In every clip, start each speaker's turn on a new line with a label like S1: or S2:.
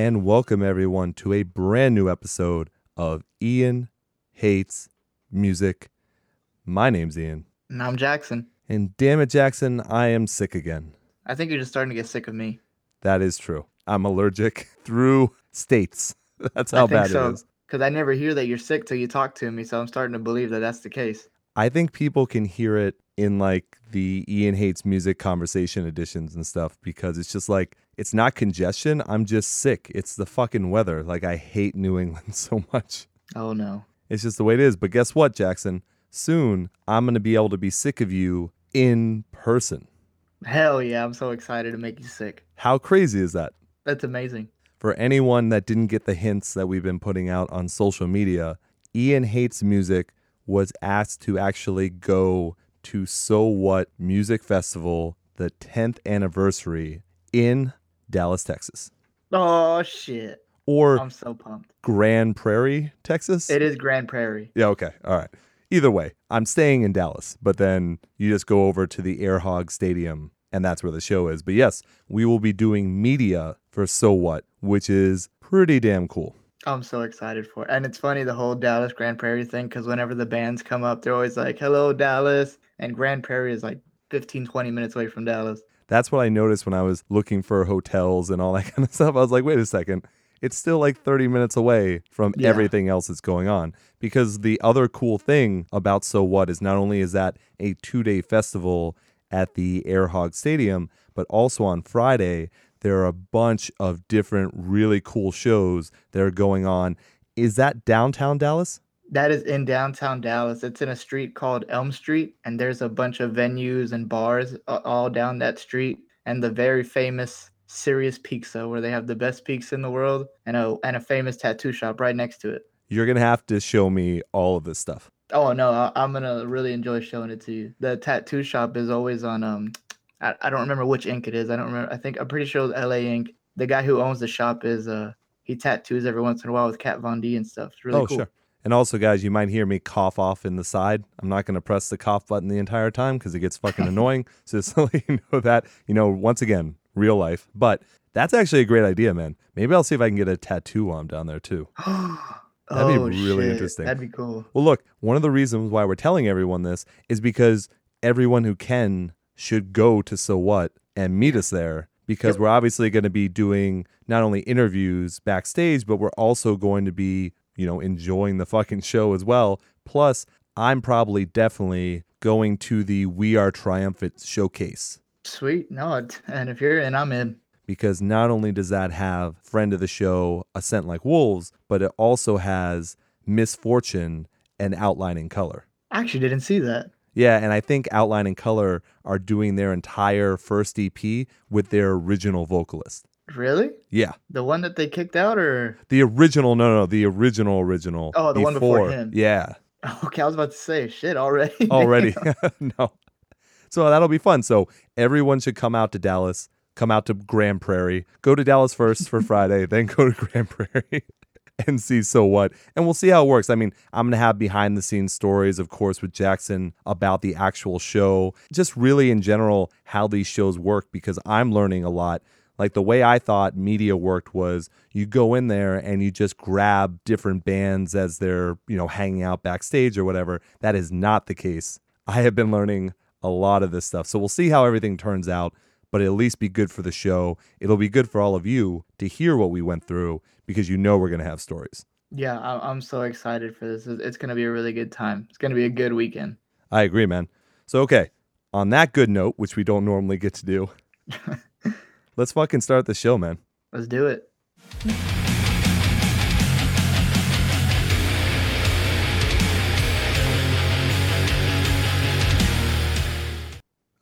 S1: and welcome everyone to a brand new episode of Ian Hates Music. My name's Ian,
S2: And I'm Jackson.
S1: and damn it, Jackson, I am sick again.
S2: I think you're just starting to get sick of me.
S1: That is true. I'm allergic through states. That's how
S2: I think
S1: bad
S2: so.
S1: it is.
S2: Because I never hear that you're sick till you talk to me, so I'm starting to believe that that's the case.
S1: I think people can hear it in like the Ian hates music conversation editions and stuff because it's just like it's not congestion. I'm just sick. It's the fucking weather. Like I hate New England so much.
S2: Oh no.
S1: It's just the way it is. But guess what, Jackson? Soon I'm going to be able to be sick of you in person.
S2: Hell yeah, I'm so excited to make you sick.
S1: How crazy is that?
S2: That's amazing.
S1: For anyone that didn't get the hints that we've been putting out on social media, Ian Hates Music was asked to actually go to So What Music Festival, the 10th anniversary in Dallas, Texas,
S2: Oh shit.
S1: or
S2: I'm so pumped.
S1: Grand Prairie, Texas.
S2: It is Grand Prairie.
S1: Yeah, okay. All right. Either way, I'm staying in Dallas, but then you just go over to the Airhog Stadium and that's where the show is. But yes, we will be doing media for So What, which is pretty damn cool.
S2: I'm so excited for it. And it's funny the whole Dallas Grand Prairie thing because whenever the bands come up, they're always like, hello, Dallas. And Grand Prairie is like 15, 20 minutes away from Dallas.
S1: That's what I noticed when I was looking for hotels and all that kind of stuff. I was like, wait a second. It's still like 30 minutes away from
S2: Yeah.
S1: everything else that's going on. Because the other cool thing about So What is not only is that a two day festival at the Airhog Stadium, but also on Friday, there are a bunch of different really cool shows that are going on. Is that downtown Dallas?
S2: That is in downtown Dallas. It's in a street called Elm Street, and there's a bunch of venues and bars all down that street. And the very famous Serious Pizza, where they have the best pizza in the world, and a and a famous tattoo shop right next to it.
S1: You're going to have to show me all of this stuff.
S2: Oh no, I, I'm gonna really enjoy showing it to you. The tattoo shop is always on um, I, I don't remember which ink it is. I don't remember. I think I'm pretty sure it's LA Ink. The guy who owns the shop is uh, he tattoos every once in a while with Kat Von D and stuff. It's really
S1: oh,
S2: cool.
S1: sure. And also, guys, you might hear me cough off in the side. I'm not going to press the cough button the entire time because it gets fucking annoying. So just so you know that, you know, once again, real life. But that's actually a great idea, man. Maybe I'll see if I can get a tattoo while I'm down there too. Oh, That'd be
S2: Oh,
S1: really
S2: shit.
S1: interesting.
S2: That'd be cool.
S1: Well, look, one of the reasons why we're telling everyone this is because everyone who can should go to So What and meet us there because
S2: Yep.
S1: we're obviously going to be doing not only interviews backstage, but we're also going to be, you know, enjoying the fucking show as well. Plus, I'm probably definitely going to the We Are Triumphant showcase
S2: Sweet. No, and if you're in, I'm in.
S1: because not only does that have friend of the show Ascent Like Wolves, but it also has Misfortune and Outline in Color.
S2: I actually didn't see that.
S1: Yeah, and I think Outline and Color are doing their entire first EP with their original vocalist.
S2: Really?
S1: Yeah,
S2: The one that they kicked out, or
S1: the original. No, no, the original, original.
S2: Oh, the one before him.
S1: Yeah,
S2: okay, I was about to say shit already.
S1: already. no, so that'll be fun. So everyone should come out to Dallas. Come out to Grand Prairie. Go to Dallas first for Friday, then go to Grand Prairie. And see so what, and we'll see how it works. I mean, I'm gonna have behind the scenes stories, of course, with Jackson about the actual show, just really in general how these shows work because I'm learning a lot. Like the way I thought media worked was you go in there and you just grab different bands as they're, you know, hanging out backstage or whatever. That is not the case. I have been learning a lot of this stuff. So we'll see how everything turns out, but it'll at least be good for the show. It'll be good for all of you to hear what we went through because you know we're going to have stories.
S2: Yeah, I- I'm so excited for this. It's it's gonna be a really good time. It's gonna be a good weekend.
S1: I agree, man. So, okay, on that good note, which we don't normally get to do, let's fucking start the show, man.
S2: Let's do it.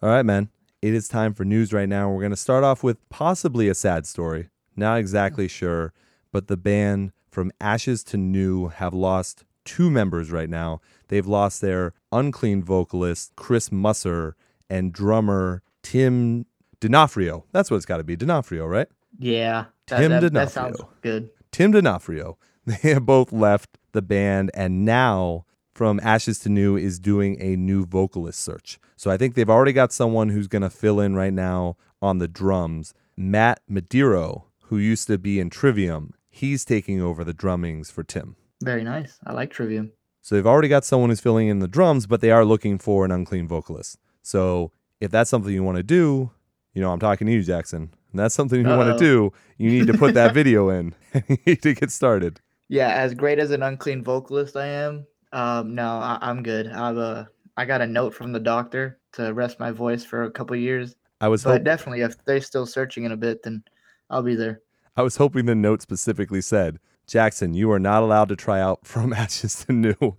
S1: All right, man. It is time for news right now. We're going to start off with possibly a sad story. Not exactly sure, but the band from Ashes to New have lost two members right now. They've lost their unclean vocalist, Chris Musser, and drummer, Tim D'Onofrio. That's what it's got to be. D'Onofrio, right?
S2: Yeah.
S1: Tim
S2: that, that,
S1: D'Onofrio.
S2: that sounds good.
S1: Tim D'Onofrio. They have both left the band, and now from Ashes to New is doing a new vocalist search. So I think they've already got someone who's going to fill in right now on the drums. Matt Madiro, who used to be in Trivium, he's taking over the drummings for Tim.
S2: Very nice. I like Trivium.
S1: So they've already got someone who's filling in the drums, but they are looking for an unclean vocalist. So if that's something you want to do, you know, I'm talking to you, Jackson. And that's something you want
S2: Uh-oh.
S1: to do, you need to put that video in. you need to get started.
S2: Yeah, as great as an unclean vocalist I am, um, no, I, I'm good. I've uh, I got a note from the doctor to rest my voice for a couple years.
S1: I was
S2: But
S1: hop-
S2: definitely, if they're still searching in a bit, then I'll be there.
S1: I was hoping the note specifically said, Jackson, you are not allowed to try out from Ashes to New.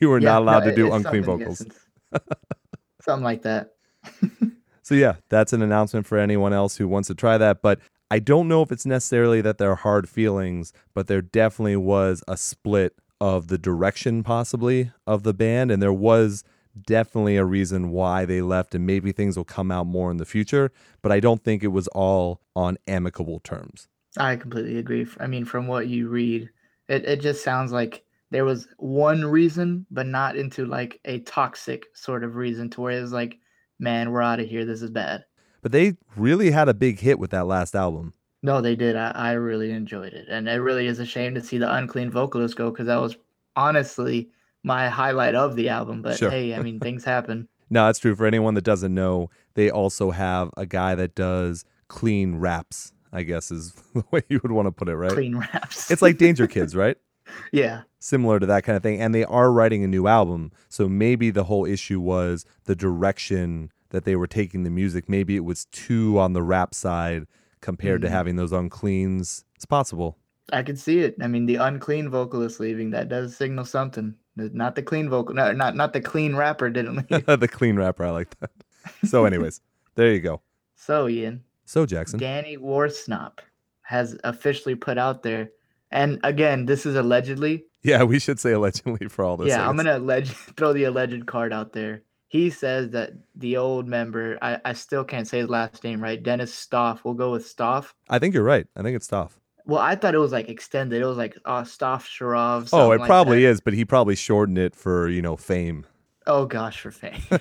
S1: You are
S2: Yeah,
S1: not allowed
S2: no,
S1: to do unclean vocals.
S2: yes, something like that.
S1: So yeah, that's an announcement for anyone else who wants to try that. But I don't know if it's necessarily that there are hard feelings, but there definitely was a split of the direction possibly of the band, and there was definitely a reason why they left, and maybe things will come out more in the future. But I don't think it was all on amicable terms.
S2: I completely agree. I mean, from what you read, it, it just sounds like there was one reason, but not into like a toxic sort of reason to where it's like, man, we're out of here. This is bad.
S1: But they really had a big hit with that last album.
S2: No, they did. I, I really enjoyed it. And it really is a shame to see the unclean vocalist go because that was honestly my highlight of the album. But
S1: Sure.
S2: hey, I mean, things happen.
S1: No, that's true. For anyone that doesn't know, they also have a guy that does clean raps, I guess is the way you would want to put it, right?
S2: Clean raps.
S1: It's like Danger Kids, right?
S2: Yeah.
S1: Similar to that kind of thing. And they are writing a new album. So maybe the whole issue was the direction that they were taking the music. Maybe it was too on the rap side compared to
S2: Mhm.
S1: having those uncleans. It's possible.
S2: I could see it. I mean, the unclean vocalist leaving that does signal something. Not the clean vocal, no, not not the clean rapper didn't leave.
S1: the clean rapper, I like that. So, anyways, there you go.
S2: so Ian,
S1: So, Jackson.
S2: Danny Worsnop has officially put out there, and again, this is allegedly.
S1: Yeah, we should say allegedly for all this.
S2: yeah, I'm gonna alleged, throw the alleged card out there. He says that the old member, I, I still can't say his last name right, Dennis Stoff. We'll go with Stoff.
S1: I think you're right. I think it's Stoff.
S2: Well, I thought it was like extended. It was like uh, Stoff Sharov.
S1: Oh, it
S2: like
S1: probably
S2: that.
S1: is, but he probably shortened it for, you know, fame.
S2: Oh gosh, for fame.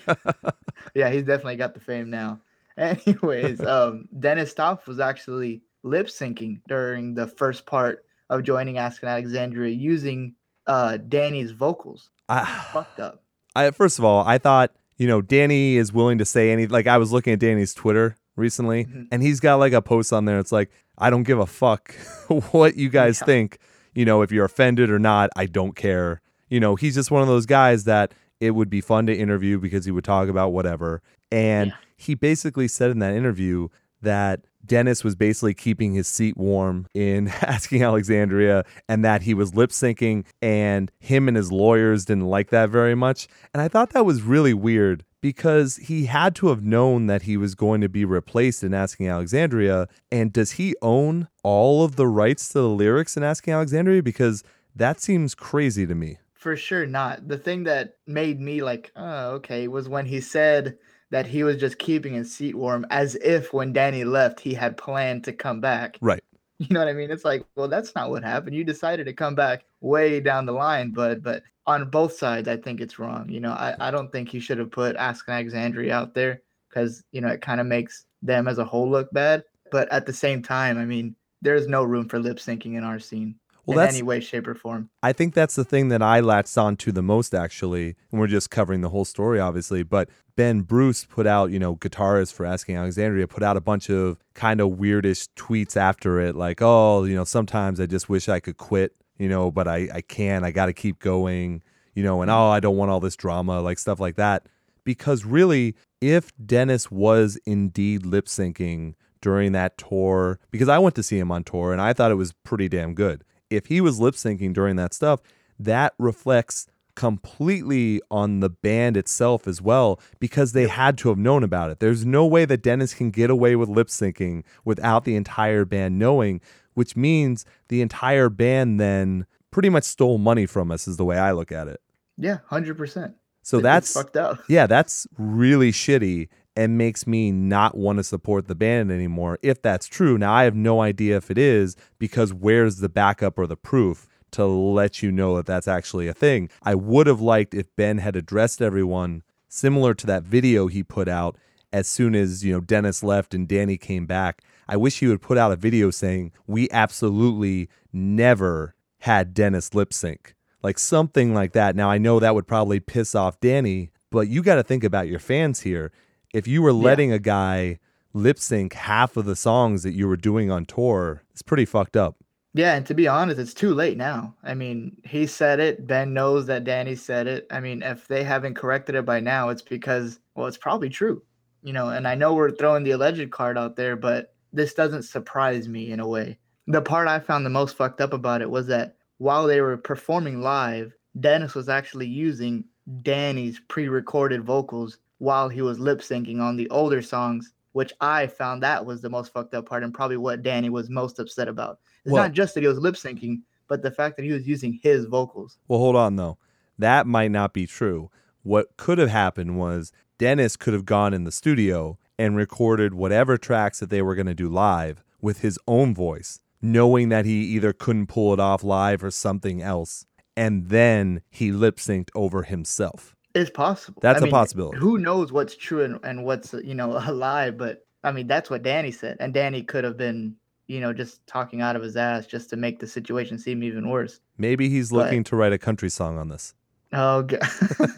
S2: yeah, he's definitely got the fame now. Anyways, um, Dennis Stoff was actually lip syncing during the first part of joining Ask Asking Alexandria using uh, Danny's vocals.
S1: I,
S2: Fucked up.
S1: I first of all, I thought, you know, Danny is willing to say any like I was looking at Danny's Twitter recently
S2: Mhm.
S1: and he's got like a post on there. It's like, I don't give a fuck what you guys
S2: Yeah.
S1: think. You know, if you're offended or not, I don't care. You know, he's just one of those guys that it would be fun to interview because he would talk about whatever. And
S2: Yeah.
S1: he basically said in that interview that Dennis was basically keeping his seat warm in asking Alexandria and that he was lip syncing and him and his lawyers didn't like that very much. And I thought that was really weird because he had to have known that he was going to be replaced in Asking Alexandria. And does he own all of the rights to the lyrics in Asking Alexandria? Because that seems crazy to me.
S2: For sure not. The thing that made me like, oh, okay, was when he said that he was just keeping his seat warm as if when Danny left, he had planned to come back.
S1: Right.
S2: You know what I mean? It's like, well, that's not what happened. You decided to come back way down the line, but but on both sides, I think it's wrong. You know, I, I don't think he should have put Ask Alexandria out there because you know it kind of makes them as a whole look bad. But at the same time, I mean, there's no room for lip syncing in our scene
S1: Well,
S2: in any way, shape, or form.
S1: I think that's the thing that I latched on to the most, actually. And we're just covering the whole story, obviously. But Ben Bruce put out, you know, guitarist for Asking Alexandria, put out a bunch of kind of weirdish tweets after it, like, oh, you know, sometimes I just wish I could quit, you know, but I, I can't. I got to keep going, you know, and mm. oh, I don't want all this drama, like stuff like that. Because really, if Dennis was indeed lip syncing during that tour, because I went to see him on tour and I thought it was pretty damn good if he was lip syncing during that stuff, that reflects completely on the band itself as well because they had to have known about it. There's no way that Dennis can get away with lip syncing without the entire band knowing, which means the entire band then pretty much stole money from us, is the way I look at it.
S2: Yeah, hundred percent.
S1: So that's
S2: fucked up.
S1: yeah, that's really shitty and makes me not want to support the band anymore if that's true. Now I have no idea if it is because where's the backup or the proof to let you know that that's actually a thing. I would have liked if Ben had addressed everyone similar to that video he put out as soon as, you know, Dennis left and Danny came back. I wish he would put out a video saying, We absolutely never had Dennis lip sync. Like something like that. Now, I know that would probably piss off Danny, but you got to think about your fans here. If you were letting a guy lip sync half of the songs that you were doing on tour, it's pretty fucked up.
S2: Yeah, and to be honest, it's too late now. I mean, he said it. Ben knows that Danny said it. I mean, if they haven't corrected it by now, it's because, well, it's probably true. You know, and I know we're throwing the alleged card out there, but this doesn't surprise me in a way. The part I found the most fucked up about it was that while they were performing live, Dennis was actually using Danny's pre recorded vocals while he was lip syncing on the older songs, which I found that was the most fucked up part and probably what Danny was most upset about. It's
S1: Well-
S2: not just that he was lip syncing, but the fact that he was using his vocals.
S1: Well, hold on though. That might not be true. What could have happened was Dennis could have gone in the studio and recorded whatever tracks that they were going to do live with his own voice, knowing that he either couldn't pull it off live or something else. And then he lip synced over himself.
S2: It's possible.
S1: That's
S2: a
S1: a possibility.
S2: Who knows what's true and, and what's you know a lie? But I mean, that's what Danny said, and Danny could have been you know just talking out of his ass just to make the situation seem even worse.
S1: Maybe he's
S2: But-
S1: looking to write a country song on this.
S2: Oh, God.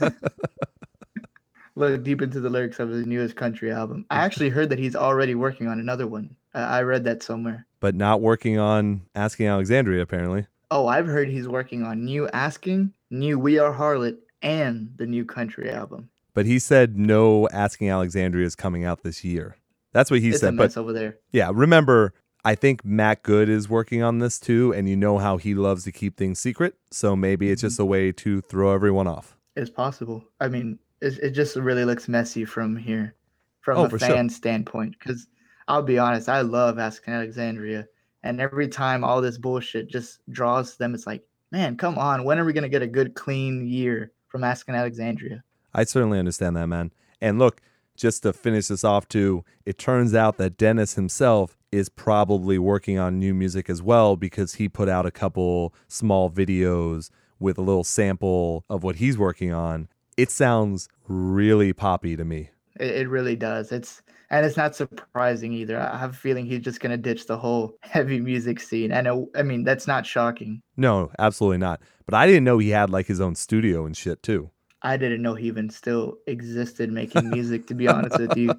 S2: Look deep into the lyrics of his newest country album. I actually heard that he's already working on another one. I I read that somewhere.
S1: But not working on Asking Alexandria, apparently.
S2: Oh, I've heard he's working on new Asking, new We Are Harlot, and the new country album.
S1: But he said no Asking Alexandria is coming out this year. That's what he
S2: it's
S1: said. But
S2: over there.
S1: Yeah, remember, I think Matt Good is working on this too, and you know how he loves to keep things secret. So maybe it's
S2: Mm-hmm.
S1: just a way to throw everyone off.
S2: It's possible. I mean, it, it just really looks messy from here, from
S1: Oh,
S2: a
S1: for sure.
S2: fan standpoint. Because I'll be honest, I love Asking Alexandria, and every time all this bullshit just draws them, it's like, man, come on, when are we gonna get a good, clean year from Asking Alexandria?
S1: I certainly understand that, man. And look, just to finish this off too, it turns out that Dennis himself is probably working on new music as well because he put out a couple small videos with a little sample of what he's working on. It sounds really poppy to me.
S2: It, it really does. It's and it's not surprising either. I have a feeling he's just gonna ditch the whole heavy music scene. And it, I mean, that's not shocking.
S1: No, absolutely not. But I didn't know he had like his own studio and shit too.
S2: I didn't know he even still existed making music, to be honest with you.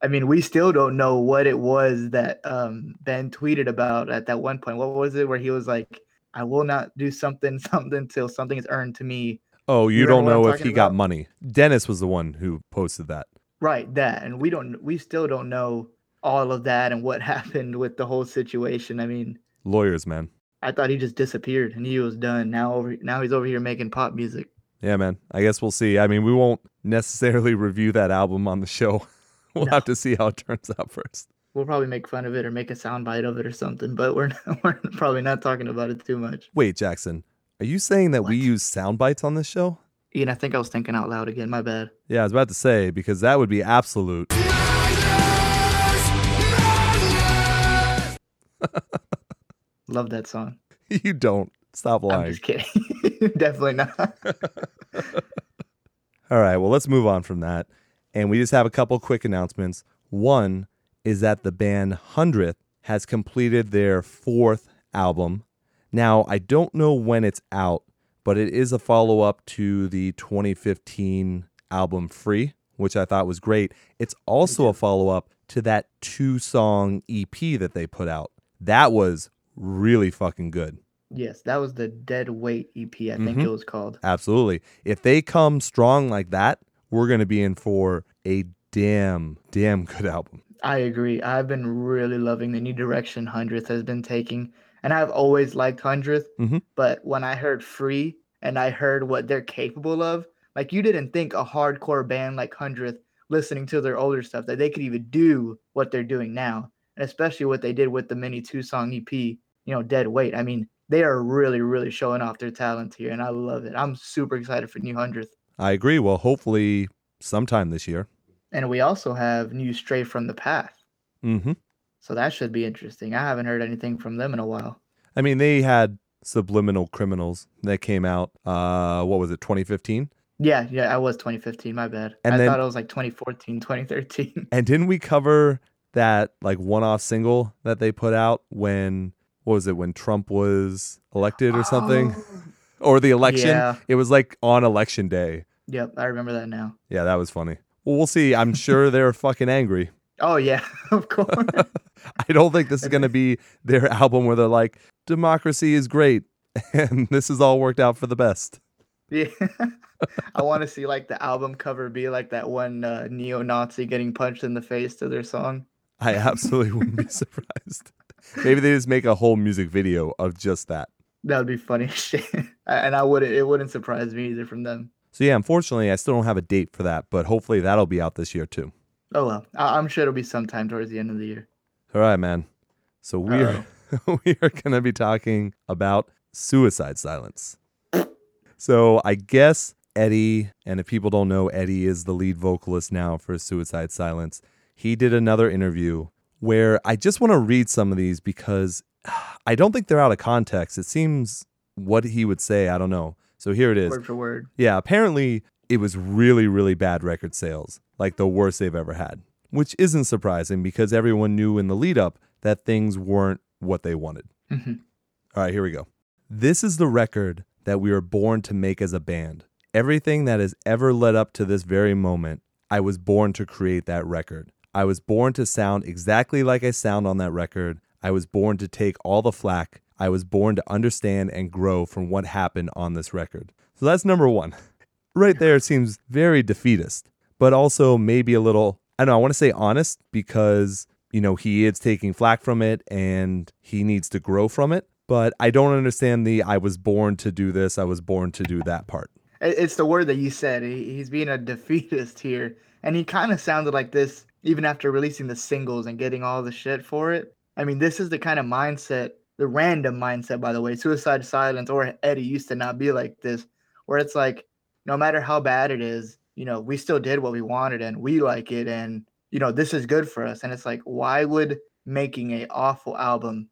S2: I mean, we still don't know what it was that um, Ben tweeted about at that one point. What was it where he was like, I will not do something, something till something is earned to me.
S1: Oh, you,
S2: You
S1: don't
S2: what
S1: know if he
S2: talking
S1: got money. Dennis was the one who posted that.
S2: Right, that. And we don't, we still don't know all of that and what happened with the whole situation. I mean,
S1: Lawyers, man.
S2: I thought he just disappeared and he was done. Now over, now he's over here making pop music.
S1: Yeah, man. I guess we'll see. I mean, we won't necessarily review that album on the show. we'll
S2: No.
S1: have to see how it turns out first.
S2: We'll probably make fun of it or make a soundbite of it or something, but we're we're probably not talking about it too much.
S1: Wait, Jackson, are you saying that we use sound bites on this show?
S2: Ian, I think I was thinking out loud again. My bad.
S1: Yeah, I was about to say because that would be absolute.
S2: Love that song.
S1: you don't stop lying.
S2: I'm just kidding. Definitely not.
S1: All right, well, let's move on from that. And we just have a couple quick announcements. One is that the band Hundredth has completed their fourth album. Now, I don't know when it's out, but it is a follow up to the 2015 album Free, which I thought was great. It's also a follow up to that two song EP that they put out. That was really fucking good.
S2: yes, that was the Dead Weight EP. I think
S1: Mhm.
S2: it was called.
S1: Absolutely. If they come strong like that, we're going to be in for a damn, damn good album.
S2: I agree. I've been really loving the new direction Hundredth has been taking, and I've always liked Hundredth
S1: Mhm.
S2: But when I heard Free and I heard what they're capable of, like you didn't think a hardcore band like Hundredth, listening to their older stuff, that they could even do what they're doing now, and especially what they did with the mini two song EP, you know, Dead Weight. I mean, they are really, really showing off their talent here, and I love it. I'm super excited for New Hundredth.
S1: I agree. Well, hopefully sometime this year.
S2: And we also have new Stray from the Path.
S1: Mm-hmm.
S2: So that should be interesting. I haven't heard anything from them in a while.
S1: I mean, they had Subliminal Criminals that came out, uh, what was it, 2015?
S2: Yeah, yeah, I was 2015. My bad.
S1: And
S2: I
S1: then-
S2: thought it was like 2014, 2013.
S1: And didn't we cover that like one-off single that they put out when what was it when Trump was elected or something
S2: Oh.
S1: or the election?
S2: Yeah.
S1: It was like on election day.
S2: Yep, I remember that now.
S1: Yeah, that was funny. Well, we'll see. I'm sure they're fucking angry.
S2: Oh yeah, of course.
S1: I don't think this is going to be their album where they're like, democracy is great and this has all worked out for the best.
S2: yeah. I want to see like the album cover be like that one uh, neo-Nazi getting punched in the face to their song.
S1: I absolutely wouldn't be surprised. Maybe they just make a whole music video of just that.
S2: That would be funny shit. and I wouldn't. It wouldn't surprise me either from them.
S1: So yeah, unfortunately, I still don't have a date for that, but hopefully that'll be out this year too.
S2: Oh well, I- I'm sure it'll be sometime towards the end of the year.
S1: All right, man. So we are going to be talking about suicide silence. So I guess Eddie, and if people don't know, Eddie is the lead vocalist now for Suicide Silence. He did another interview where I just want to read some of these because I don't think they're out of context. It seems what he would say. I don't know. So here it is.
S2: Word for word.
S1: Yeah, apparently it was really, really bad record sales, like the worst they've ever had, which isn't surprising because everyone knew in the lead up that things weren't what they wanted.
S2: Mhm.
S1: All right, here we go. This is the record that we were born to make as a band. Everything that has ever led up to this very moment, I was born to create that record. I was born to sound exactly like I sound on that record. I was born to take all the flack. I was born to understand and grow from what happened on this record. So that's number one. Right there seems very defeatist, but also maybe a little, I don't know, I want to say honest because, you know, he is taking flack from it and he needs to grow from it. But I don't understand the I was born to do this, I was born to do that part.
S2: It's the word that you said. He's being a defeatist here, and he kind of sounded like this even after releasing the singles and getting all the shit for it. I mean, this is the kind of mindset, the random mindset, by the way. Suicide Silence or Eddie used to not be like this, where it's like, no matter how bad it is, you know, we still did what we wanted and we like it, and you know, this is good for us. And it's like, why would making a awful album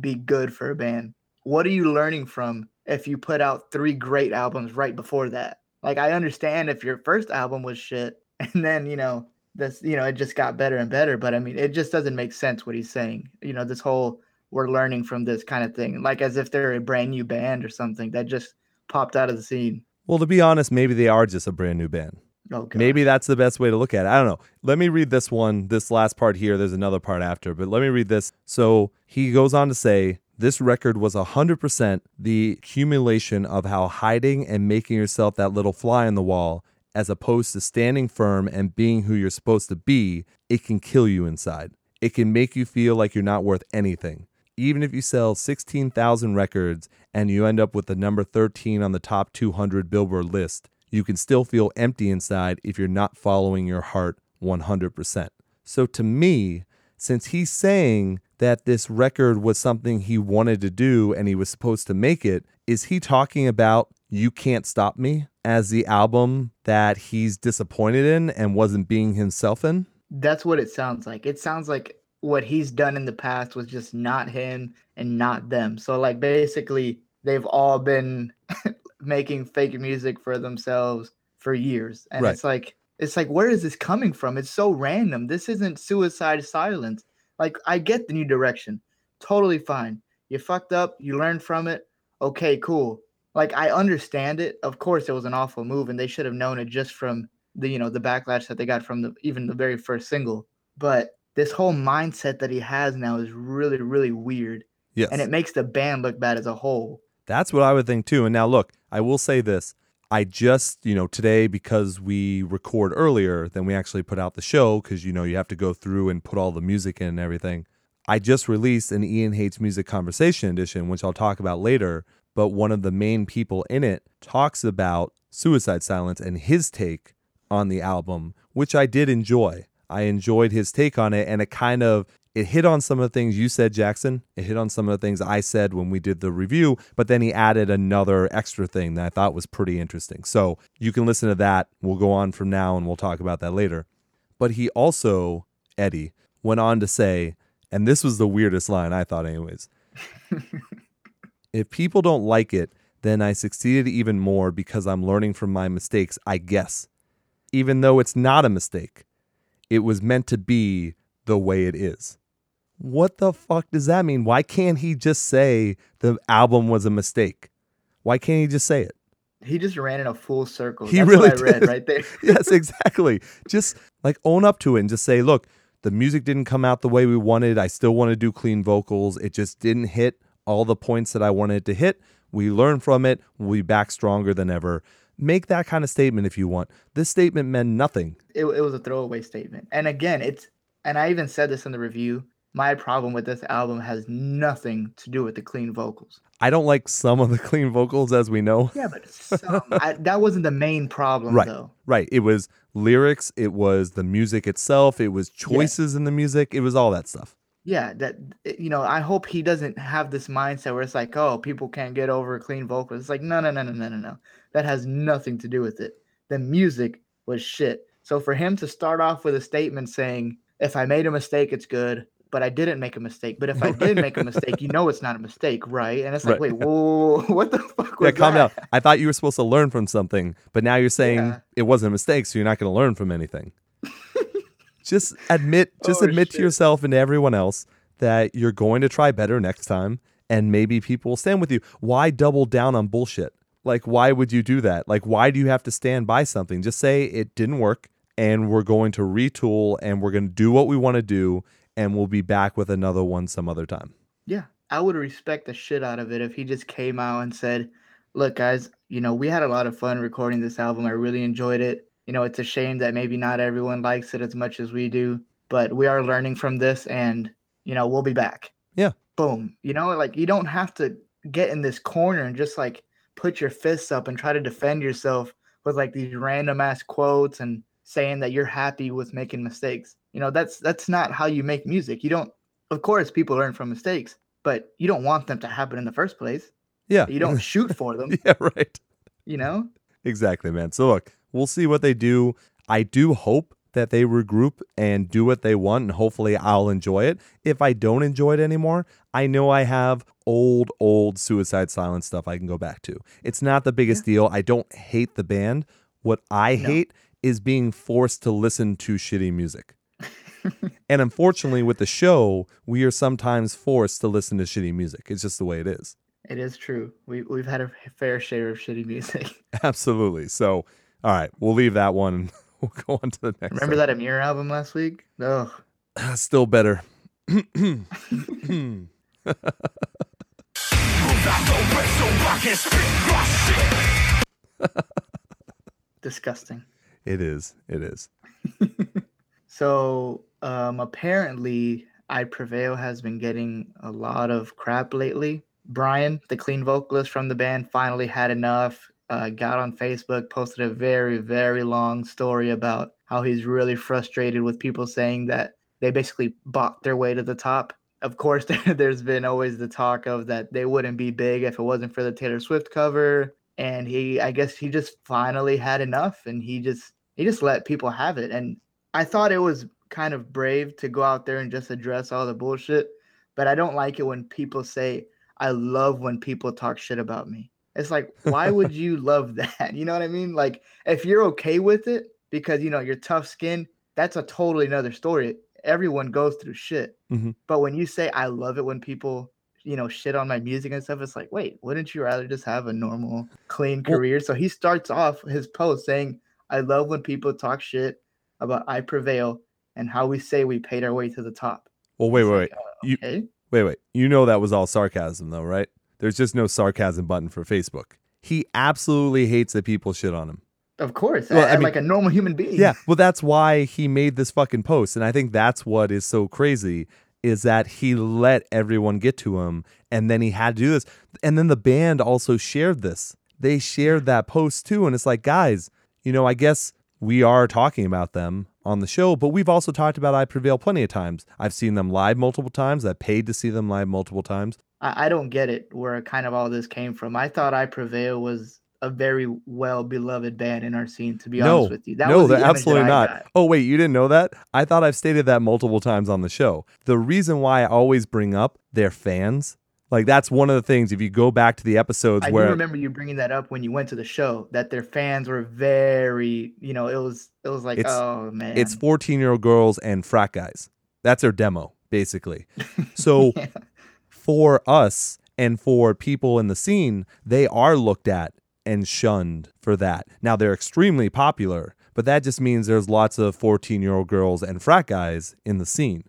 S2: be good for a band? What are you learning from if you put out three great albums right before that? Like I understand if your first album was shit and then, you know, this, you know, it just got better and better, but I mean, it just doesn't make sense what he's saying. You know, this whole we're learning from this kind of thing, like as if they're a brand new band or something that just popped out of the scene.
S1: Well, to be honest, maybe they are just a brand new band.
S2: Oh.
S1: Maybe that's the best way to look at it. I don't know. Let me read this one, this last part here. There's another part after, but let me read this. So he goes on to say this record was 100% the accumulation of how hiding and making yourself that little fly on the wall, as opposed to standing firm and being who you're supposed to be, it can kill you inside. It can make you feel like you're not worth anything. Even if you sell 16,000 records and you end up with the number 13 on the top 200 Billboard list, you can still feel empty inside if you're not following your heart 100%. So to me, since he's saying that this record was something he wanted to do and he was supposed to make it, is he talking about You Can't Stop Me as the album that he's disappointed in and wasn't being himself in?
S2: That's what it sounds like. It sounds like what he's done in the past was just not him and not them. So like basically they've all been making fake music for themselves for years. And
S1: Right.
S2: it's like it's like where is this coming from? It's so random. This isn't suicide silence. Like I get the new direction. Totally fine. You fucked up, you learned from it. Okay, cool. Like I understand it. Of course it was an awful move and they should have known it just from the you know the backlash that they got from the even the very first single. But this whole mindset that he has now is really really weird
S1: Yes.
S2: and it makes the band look bad as a whole.
S1: That's what I would think too. And now look, I will say this. I just, you know, today because we record earlier than we actually put out the show because you know you have to go through and put all the music in and everything. I just released an Ian Hates Music Conversation edition, which I'll talk about later. But one of the main people in it talks about Suicide Silence and his take on the album, which I did enjoy. I enjoyed his take on it, and it kind of it hit on some of the things you said, Jackson. It hit on some of the things I said when we did the review, but then he added another extra thing that I thought was pretty interesting. So you can listen to that. We'll go on from now and we'll talk about that later. But he also, Eddie, went on to say, and this was the weirdest line I thought, anyways. if people don't like it, then I succeeded even more because I'm learning from my mistakes, I guess. Even though it's not a mistake, it was meant to be the way it is. What the fuck does that mean? Why can't he just say the album was a mistake? Why can't he just say it?
S2: He just ran in a full circle.
S1: He
S2: That's
S1: really
S2: what I read right there.
S1: yes, exactly. Just like own up to it and just say, look, the music didn't come out the way we wanted. I still want to do clean vocals. It just didn't hit all the points that I wanted to hit. We learn from it. We'll be back stronger than ever. Make that kind of statement if you want. This statement meant nothing.
S2: it, it was a throwaway statement. And again, it's and I even said this in the review. My problem with this album has nothing to do with the clean vocals.
S1: I don't like some of the clean vocals, as we know.
S2: Yeah, but some, I, that wasn't the main problem,
S1: Right.
S2: though.
S1: Right. It was lyrics, it was the music itself, it was choices in the music, it was all that stuff.
S2: Yeah, that eh, you know, I hope he doesn't have this mindset where it's like, oh, people can't get over clean vocals. It's like, no, no, no, no, no, no, no. That has nothing to do with it. The music was shit. So for him to start off with a statement saying, if I made a mistake, it's good, but I didn't make a mistake. But if I did make a mistake, you know it's not a mistake, right? And it's like,
S1: Right.
S2: wait, whoa, what the fuck was
S1: yeah, calm
S2: that?
S1: down. I thought you were supposed to learn from something, but now you're saying
S2: Yeah.
S1: it wasn't a mistake, so you're not going to learn from anything. just admit, just
S2: Oh,
S1: admit to yourself and to everyone else that you're going to try better next time, and maybe people will stand with you. Why double down on bullshit? Like, why would you do that? Like, why do you have to stand by something? Just say it didn't work, and we're going to retool, and we're going to do what we want to do, and we'll be back with another one some other time.
S2: Yeah, I would respect the shit out of it if he just came out and said, "Look, guys, you know, we had a lot of fun recording this album. I really enjoyed it. You know, it's a shame that maybe not everyone likes it as much as we do, but we are learning from this and, you know, we'll be back."
S1: Yeah.
S2: Boom. You know, like you don't have to get in this corner and just like put your fists up and try to defend yourself with like these random ass quotes and saying that you're happy with making mistakes. You know, that's that's not how you make music. You don't of course people learn from mistakes, but you don't want them to happen in the first place.
S1: Yeah.
S2: You don't shoot for them,
S1: yeah, right.
S2: you know?
S1: Exactly, man. So look, we'll see what they do. I do hope that they regroup and do what they want, and hopefully I'll enjoy it. If I don't enjoy it anymore, I know I have old, old Suicide Silence stuff I can go back to. It's not the biggest deal. I don't hate the band. What I
S2: No.
S1: hate is being forced to listen to shitty music. and unfortunately, with the show, we are sometimes forced to listen to shitty music. It's just the way it is.
S2: It is true. We we've had a fair share of shitty music.
S1: Absolutely. So, all right, we'll leave that one we'll go on to the next.
S2: Remember that Amir album last week?
S1: No. Still better.
S2: disgusting.
S1: it is. It is.
S2: So, um, apparently, I Prevail has been getting a lot of crap lately. Brian, the clean vocalist from the band, finally had enough. Uh, got on Facebook, posted a very, very long story about how he's really frustrated with people saying that they basically bought their way to the top. Of course, there's been always the talk of that they wouldn't be big if it wasn't for the Taylor Swift cover. And he, I guess, he just finally had enough, and he just he just let people have it. And I thought it was kind of brave to go out there and just address all the bullshit, but I don't like it when people say, I love when people talk shit about me. It's like, why would you love that? You know what I mean? Like, if you're okay with it because, you know, you're tough skin, that's a totally another story. Everyone goes through shit.
S1: Mhm.
S2: But when you say, I love it when people, you know, shit on my music and stuff, it's like, wait, wouldn't you rather just have a normal, clean
S1: Well-
S2: career? so he starts off his post saying, I love when people talk shit about I Prevail and how we say we paid our way to the top.
S1: Well, wait,
S2: It's
S1: wait,
S2: like,
S1: wait.
S2: uh,
S1: You- Wait, wait. You know that was all sarcasm, though, right? There's just no sarcasm button for Facebook. He absolutely hates that people shit on him.
S2: Of course.
S1: Well,
S2: I,
S1: I mean-
S2: like a normal human being.
S1: Yeah, well, that's why he made this fucking post, and I think that's what is so crazy is that he let everyone get to him, and then he had to do this, and then the band also shared this. They shared that post too, and it's like, guys, you know, I guess we are talking about them on the show, but we've also talked about I Prevail plenty of times. I've seen them live multiple times. I've paid to see them live multiple times.
S2: I, I don't get it where kind of all this came from. I thought I Prevail was a very well beloved band in our scene, to be
S1: No,
S2: honest with you. That
S1: no,
S2: was the
S1: absolutely
S2: that
S1: not.
S2: got.
S1: Oh, wait, you didn't know that? I thought I've stated that multiple times on the show. The reason why I always bring up their fans, like that's one of the things. If you go back to the episodes
S2: I
S1: where
S2: do remember you bringing that up when you went to the show that their fans were very, you know, it was it was like, oh man,
S1: it's 14 year old girls and frat guys. That's their demo, basically. So
S2: Yeah.
S1: For us and for people in the scene, they are looked at and shunned for that. Now they're extremely popular, but that just means there's lots of 14 year old girls and frat guys in the scene.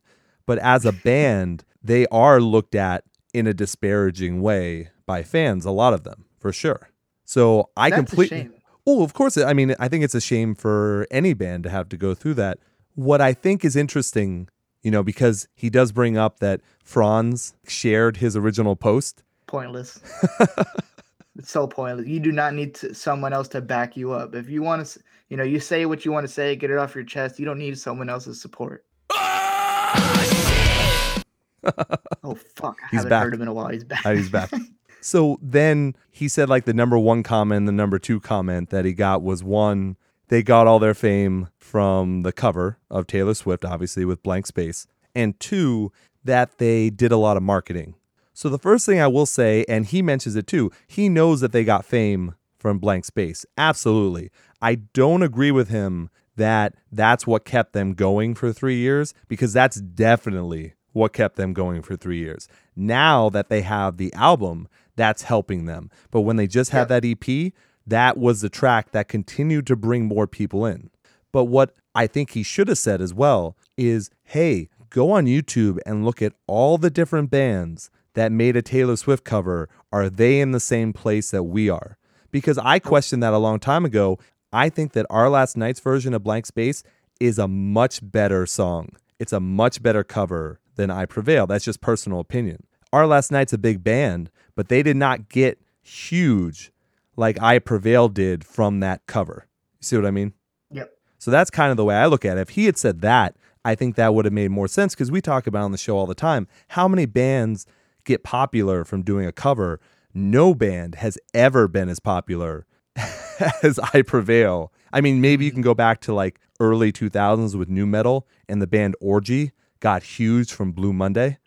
S1: But as a band, they are looked at in a disparaging way by fans, a lot of them, for sure. So I
S2: That's
S1: completely. Oh, of course. I mean, I think it's a shame for any band to have to go through that. What I think is interesting, you know, because he does bring up that Franz shared his original post.
S2: Pointless. it's so pointless. You do not need to, someone else to back you up. If you want to, you know, you say what you want to say, get it off your chest. You don't need someone else's support. oh fuck! I
S1: He's
S2: haven't
S1: back.
S2: heard him in a while. He's back.
S1: Uh, he's back. so then he said, like, the number one comment, the number two comment that he got was one, they got all their fame from the cover of Taylor Swift, obviously, with Blank Space. And two, that they did a lot of marketing. So the first thing I will say, and he mentions it too, he knows that they got fame from Blank Space. Absolutely. I don't agree with him that that's what kept them going for three years because that's definitely what kept them going for three years. Now that they have the album, that's helping them. But when they just had that EP, that was the track that continued to bring more people in. But what I think he should have said as well is hey, go on YouTube and look at all the different bands that made a Taylor Swift cover. Are they in the same place that we are? Because I questioned that a long time ago. I think that Our Last Night's version of Blank Space is a much better song. It's a much better cover than I Prevail. That's just personal opinion. Our Last Night's a big band, but they did not get huge like I Prevail did from that cover. You see what I mean?
S2: Yep.
S1: So that's kind of the way I look at it. If he had said that, I think that would have made more sense because we talk about on the show all the time how many bands get popular from doing a cover. No band has ever been as popular as I Prevail. I mean, maybe you can go back to like early 2000s with nu metal and the band Orgy got huge from Blue Monday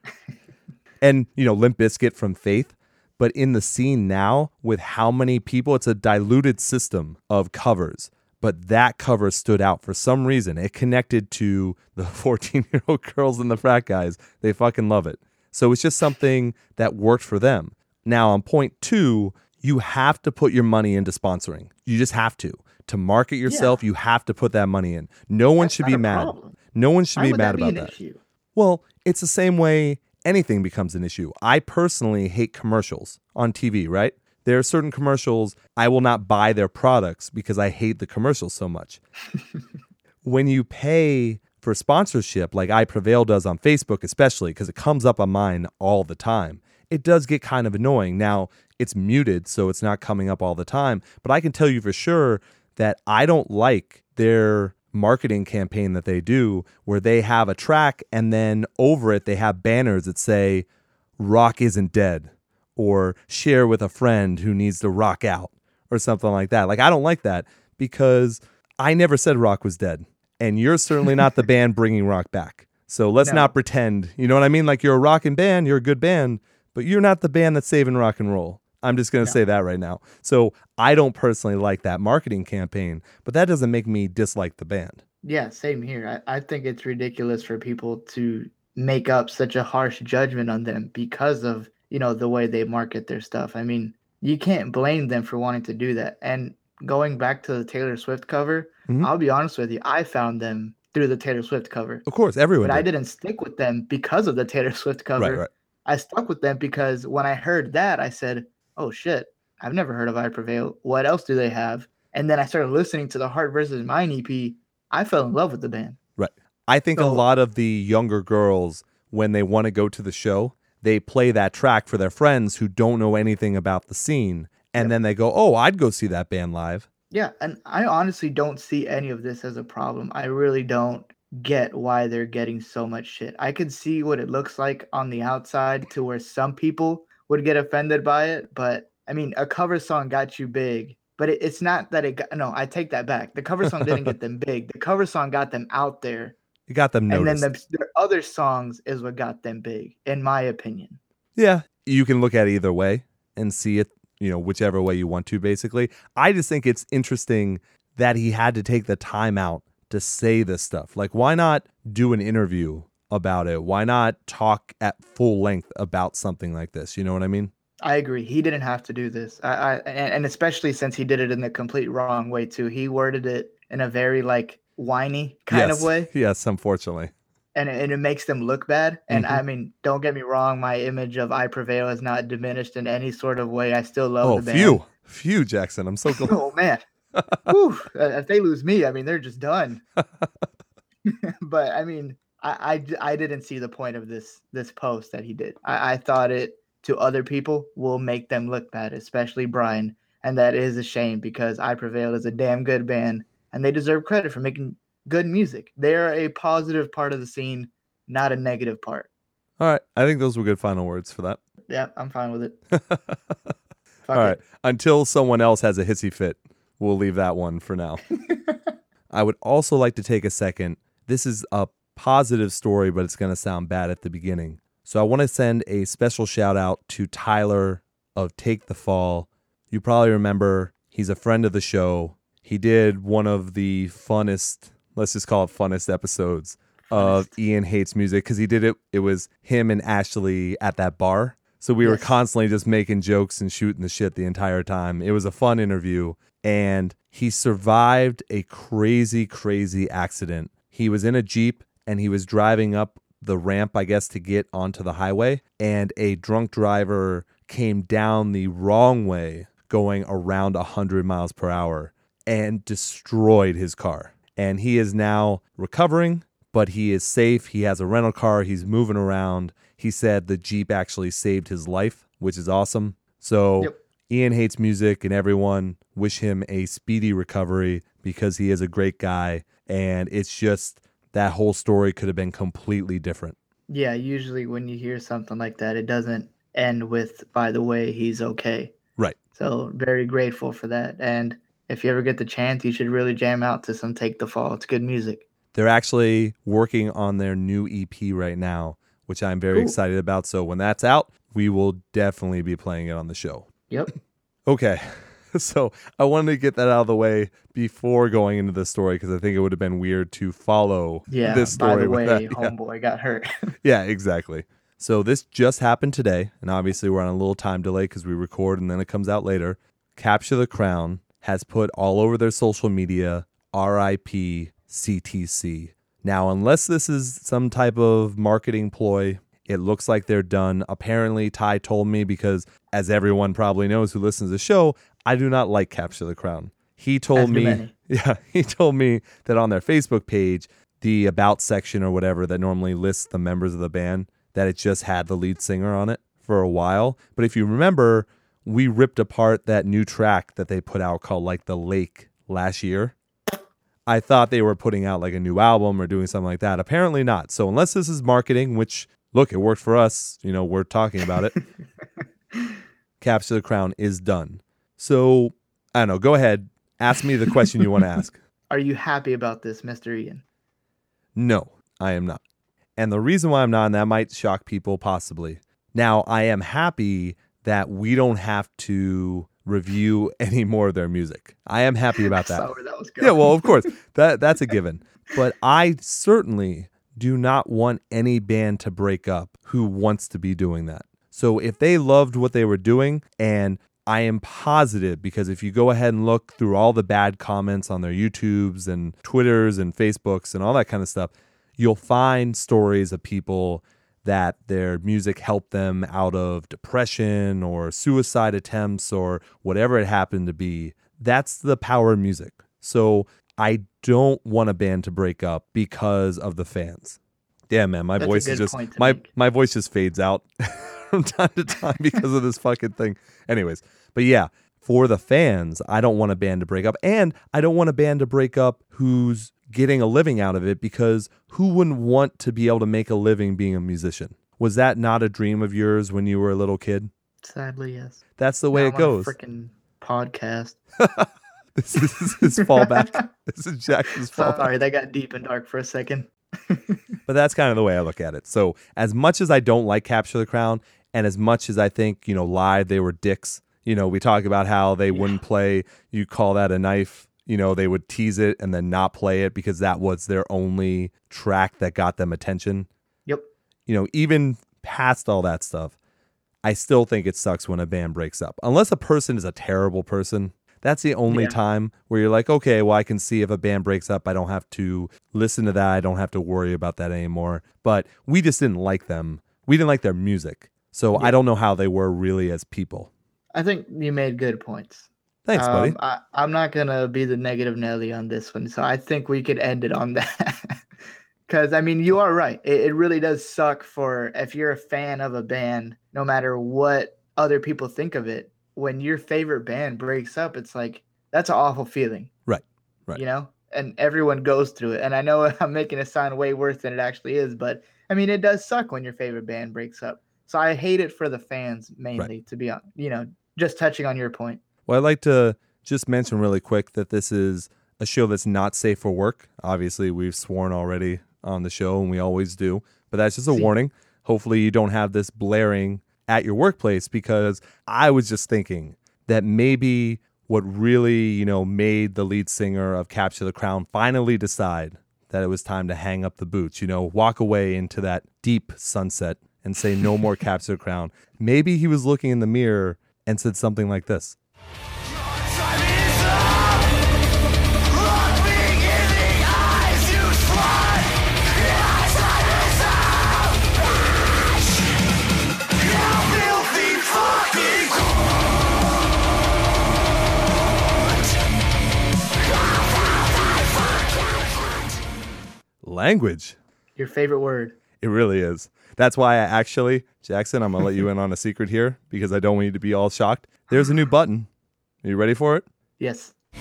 S1: and, you know, Limp Bizkit from Faith. But in the scene now, with how many people, it's a diluted system of covers. But that cover stood out for some reason. It connected to the 14 year old girls and the frat guys. They fucking love it. So it's just something that worked for them. Now, on point two, you have to put your money into sponsoring. You just have to. To market yourself, you have to put that money in. No one
S2: That's
S1: should be mad.
S2: problem.
S1: No one should
S2: Why
S1: be mad about that. Well, it's the same way anything becomes an issue. I personally hate commercials on TV, right? There are certain commercials I will not buy their products because I hate the commercials so much. when you pay for sponsorship, like I Prevail does on Facebook, especially because it comes up on mine all the time, it does get kind of annoying. Now, it's muted, so it's not coming up all the time, but I can tell you for sure that I don't like their marketing campaign that they do where they have a track and then over it they have banners that say rock isn't dead or share with a friend who needs to rock out or something like that. Like I don't like that because I never said rock was dead and you're certainly not the band bringing rock back. So let's
S2: No.
S1: not pretend, you know what I mean? Like you're a rockin' band, you're a good band, but you're not the band that's saving rock and roll. I'm just going to say that right now. So I don't personally like that marketing campaign, but that doesn't make me dislike the band.
S2: Yeah, same here. I, I think it's ridiculous for people to make up such a harsh judgment on them because of, you know, the way they market their stuff. I mean, you can't blame them for wanting to do that. And going back to the Taylor Swift cover,
S1: Mhm.
S2: I'll be honest with you, I found them through the Taylor Swift cover.
S1: Of course, everyone.
S2: But I
S1: did.
S2: didn't stick with them because of the Taylor Swift cover.
S1: Right, right.
S2: I stuck with them because when I heard that, I said, "Oh shit, I've never heard of I Prevail. What else do they have?" And then I started listening to the Heart versus Mind EP. I fell in love with the band. Right.
S1: I think a lot of the younger girls, when they want to go to the show, they play that track for their friends who don't know anything about the scene. And
S2: Yep.
S1: then they go, Oh, I'd go see that band live.
S2: Yeah, and I honestly don't see any of this as a problem. I really don't get why they're getting so much shit. I can see what it looks like on the outside to where some people would get offended by it, but I mean, a cover song got you big, but it, it's not that it got no, I take that back. The cover song didn't get them big. The cover song got them out there,
S1: You got them noticed.
S2: and then the, their other songs is what got them big, in my opinion.
S1: yeah. You can look at it either way and see it, you know, whichever way you want to, basically. I just think it's interesting that he had to take the time out to say this stuff. Like, why not do an interview about it? Why not talk at full length about something like this? You know what I mean?
S2: I agree. He didn't have to do this. I, I and, and especially since he did it in the complete wrong way too. He worded it in a very like whiny kind
S1: yes.
S2: of way.
S1: Yes, unfortunately.
S2: And it, and it makes them look bad. And
S1: Mhm.
S2: I mean, don't get me wrong, my image of I Prevail is not diminished in any sort of way. I still love
S1: Oh,
S2: the band.
S1: phew, phew, Jackson. I'm so glad.
S2: oh man. Whew. Uh, If they lose me, I mean, they're just done. but I mean, I, I I didn't see the point of this this post that he did. I, I thought it to other people will make them look bad, especially Brian, and that is a shame because I Prevail is a damn good band, and they deserve credit for making good music. They are a positive part of the scene, not a negative part.
S1: All right, I think those were good final words for that.
S2: Yeah, I'm fine with it.
S1: All right,
S2: it.
S1: until someone else has a hissy fit, we'll leave that one for now. I would also like to take a second. This is a positive story, but it's going to sound bad at the beginning. So I want to send a special shout out to Tyler of Take the Fall. You probably remember he's a friend of the show. He did one of the funnest, let's just call it funnest episodes of Ian Hates Music because he did it. It was him and Ashley at that bar. So we were constantly just making jokes and shooting the shit the entire time. It was a fun interview. And he survived a crazy, crazy accident. He was in a Jeep and he was driving up the ramp, I guess, to get onto the highway. And a drunk driver came down the wrong way, going around 100 miles per hour, and destroyed his car. And he is now recovering, but he is safe. He has a rental car, he's moving around. He said the Jeep actually saved his life, which is awesome. So,
S2: Yep.
S1: Ian hates music, and everyone wish him a speedy recovery because he is a great guy. And it's just that whole story could have been completely different.
S2: Yeah, usually when you hear something like that, it doesn't end with, by the way, he's okay.
S1: Right.
S2: So very grateful for that. And if you ever get the chance, you should really jam out to some Take the Fall. It's good music.
S1: They're actually working on their new EP right now, which I'm very
S2: Cool.
S1: excited about. So when that's out, we will definitely be playing it on the show.
S2: Yep.
S1: Okay. So I wanted to get that out of the way before going into the story because I think it would have been weird to follow
S2: Yeah.
S1: this
S2: by
S1: story
S2: the way,
S1: that. Yeah.
S2: homeboy got hurt.
S1: Yeah, exactly. So this just happened today, and obviously we're on a little time delay because we record and then it comes out later. Capture the Crown has put all over their social media RIP CTC. Now, unless this is some type of marketing ploy, it looks like they're done. Apparently, Ty told me because, as everyone probably knows who listens to the show, I do not like Capture the Crown. He told
S2: do
S1: me,
S2: many.
S1: yeah, he told me that on their Facebook page, the about section or whatever that normally lists the members of the band, that it just had the lead singer on it for a while. But if you remember, we ripped apart that new track that they put out called like The Lake last year. I thought they were putting out like a new album or doing something like that. Apparently not. So unless this is marketing, which look, it worked for us, you know, we're talking about it. Capture the Crown is done. So I don't know. Go ahead. Ask me the question you want to ask.
S2: Are you happy about this, Mr. Ian?
S1: No, I am not. And the reason why I'm not, and that might shock people possibly. Now, I am happy that we don't have to review any more of their music. I am happy about that.
S2: that.
S1: Yeah, well, of course. That that's a given. But I certainly do not want any band to break up who wants to be doing that. So if they loved what they were doing and I am positive because if you go ahead and look through all the bad comments on their YouTubes and Twitters and Facebooks and all that kind of stuff, you'll find stories of people that their music helped them out of depression or suicide attempts or whatever it happened to be. That's the power of music. So I don't want a band to break up because of the fans. Yeah, man, my
S2: That's
S1: voice is just my
S2: make.
S1: my voice just fades out from time to time because of this fucking thing. Anyways, but yeah, for the fans, I don't want a band to break up, and I don't want a band to break up who's getting a living out of it because who wouldn't want to be able to make a living being a musician? Was that not a dream of yours when you were a little kid?
S2: Sadly, yes.
S1: That's the way
S2: Now
S1: it
S2: I'm on a
S1: goes.
S2: Freaking podcast.
S1: This is his fallback. this is Jackson's fallback.
S2: Sorry, that got deep and dark for a second.
S1: But that's kind of the way I look at it. So as much as I don't like Capture the Crown, and as much as I think, you know, live they were dicks. You know, we talk about how they wouldn't play you call that a knife. You know, they would tease it and then not play it because that was their only track that got them attention. Yep. You know, even past all that stuff, I still think it sucks when a band breaks up. Unless a person is a terrible person, that's the only
S2: Yeah.
S1: time where you're like, okay, well, I can see if a band breaks up, I don't have to listen to that. I don't have to worry about that anymore. But we just didn't like them. We didn't like their music. So I don't know how they were really as people.
S2: I think you made good points.
S1: Thanks, buddy.
S2: Um, I, I'm not gonna be the negative Nelly on this one, so I think we could end it on that. Because I mean, you are right. It, it really does suck for if you're a fan of a band, no matter what other people think of it. When your favorite band breaks up, it's like that's an awful feeling.
S1: Right, right.
S2: You know, and everyone goes through it. And I know I'm making it sound way worse than it actually is, but I mean, it does suck when your favorite band breaks up. So I hate it for the fans mainly, to be on. You know, just touching on your point.
S1: Well, I'd like to just mention really quick that this is a show that's not safe for work. Obviously, we've sworn already on the show, and we always do, but that's just a
S2: See.
S1: warning. Hopefully, you don't have this blaring at your workplace because I was just thinking that maybe what really, you know, made the lead singer of Capture the Crown finally decide that it was time to hang up the boots, you know, walk away into that deep sunset and say no more Capture the Crown. Maybe he was looking in the mirror and said something like this.
S3: Time is up. Look me in the eyes, you slut. Your time is up. You filthy fucking
S1: Language.
S2: Your favorite word.
S1: It really is. That's why I actually, Jackson, I'm going to let you in on a secret here because I don't want you to be all shocked. There's a new button. Are you ready for it?
S2: Yes.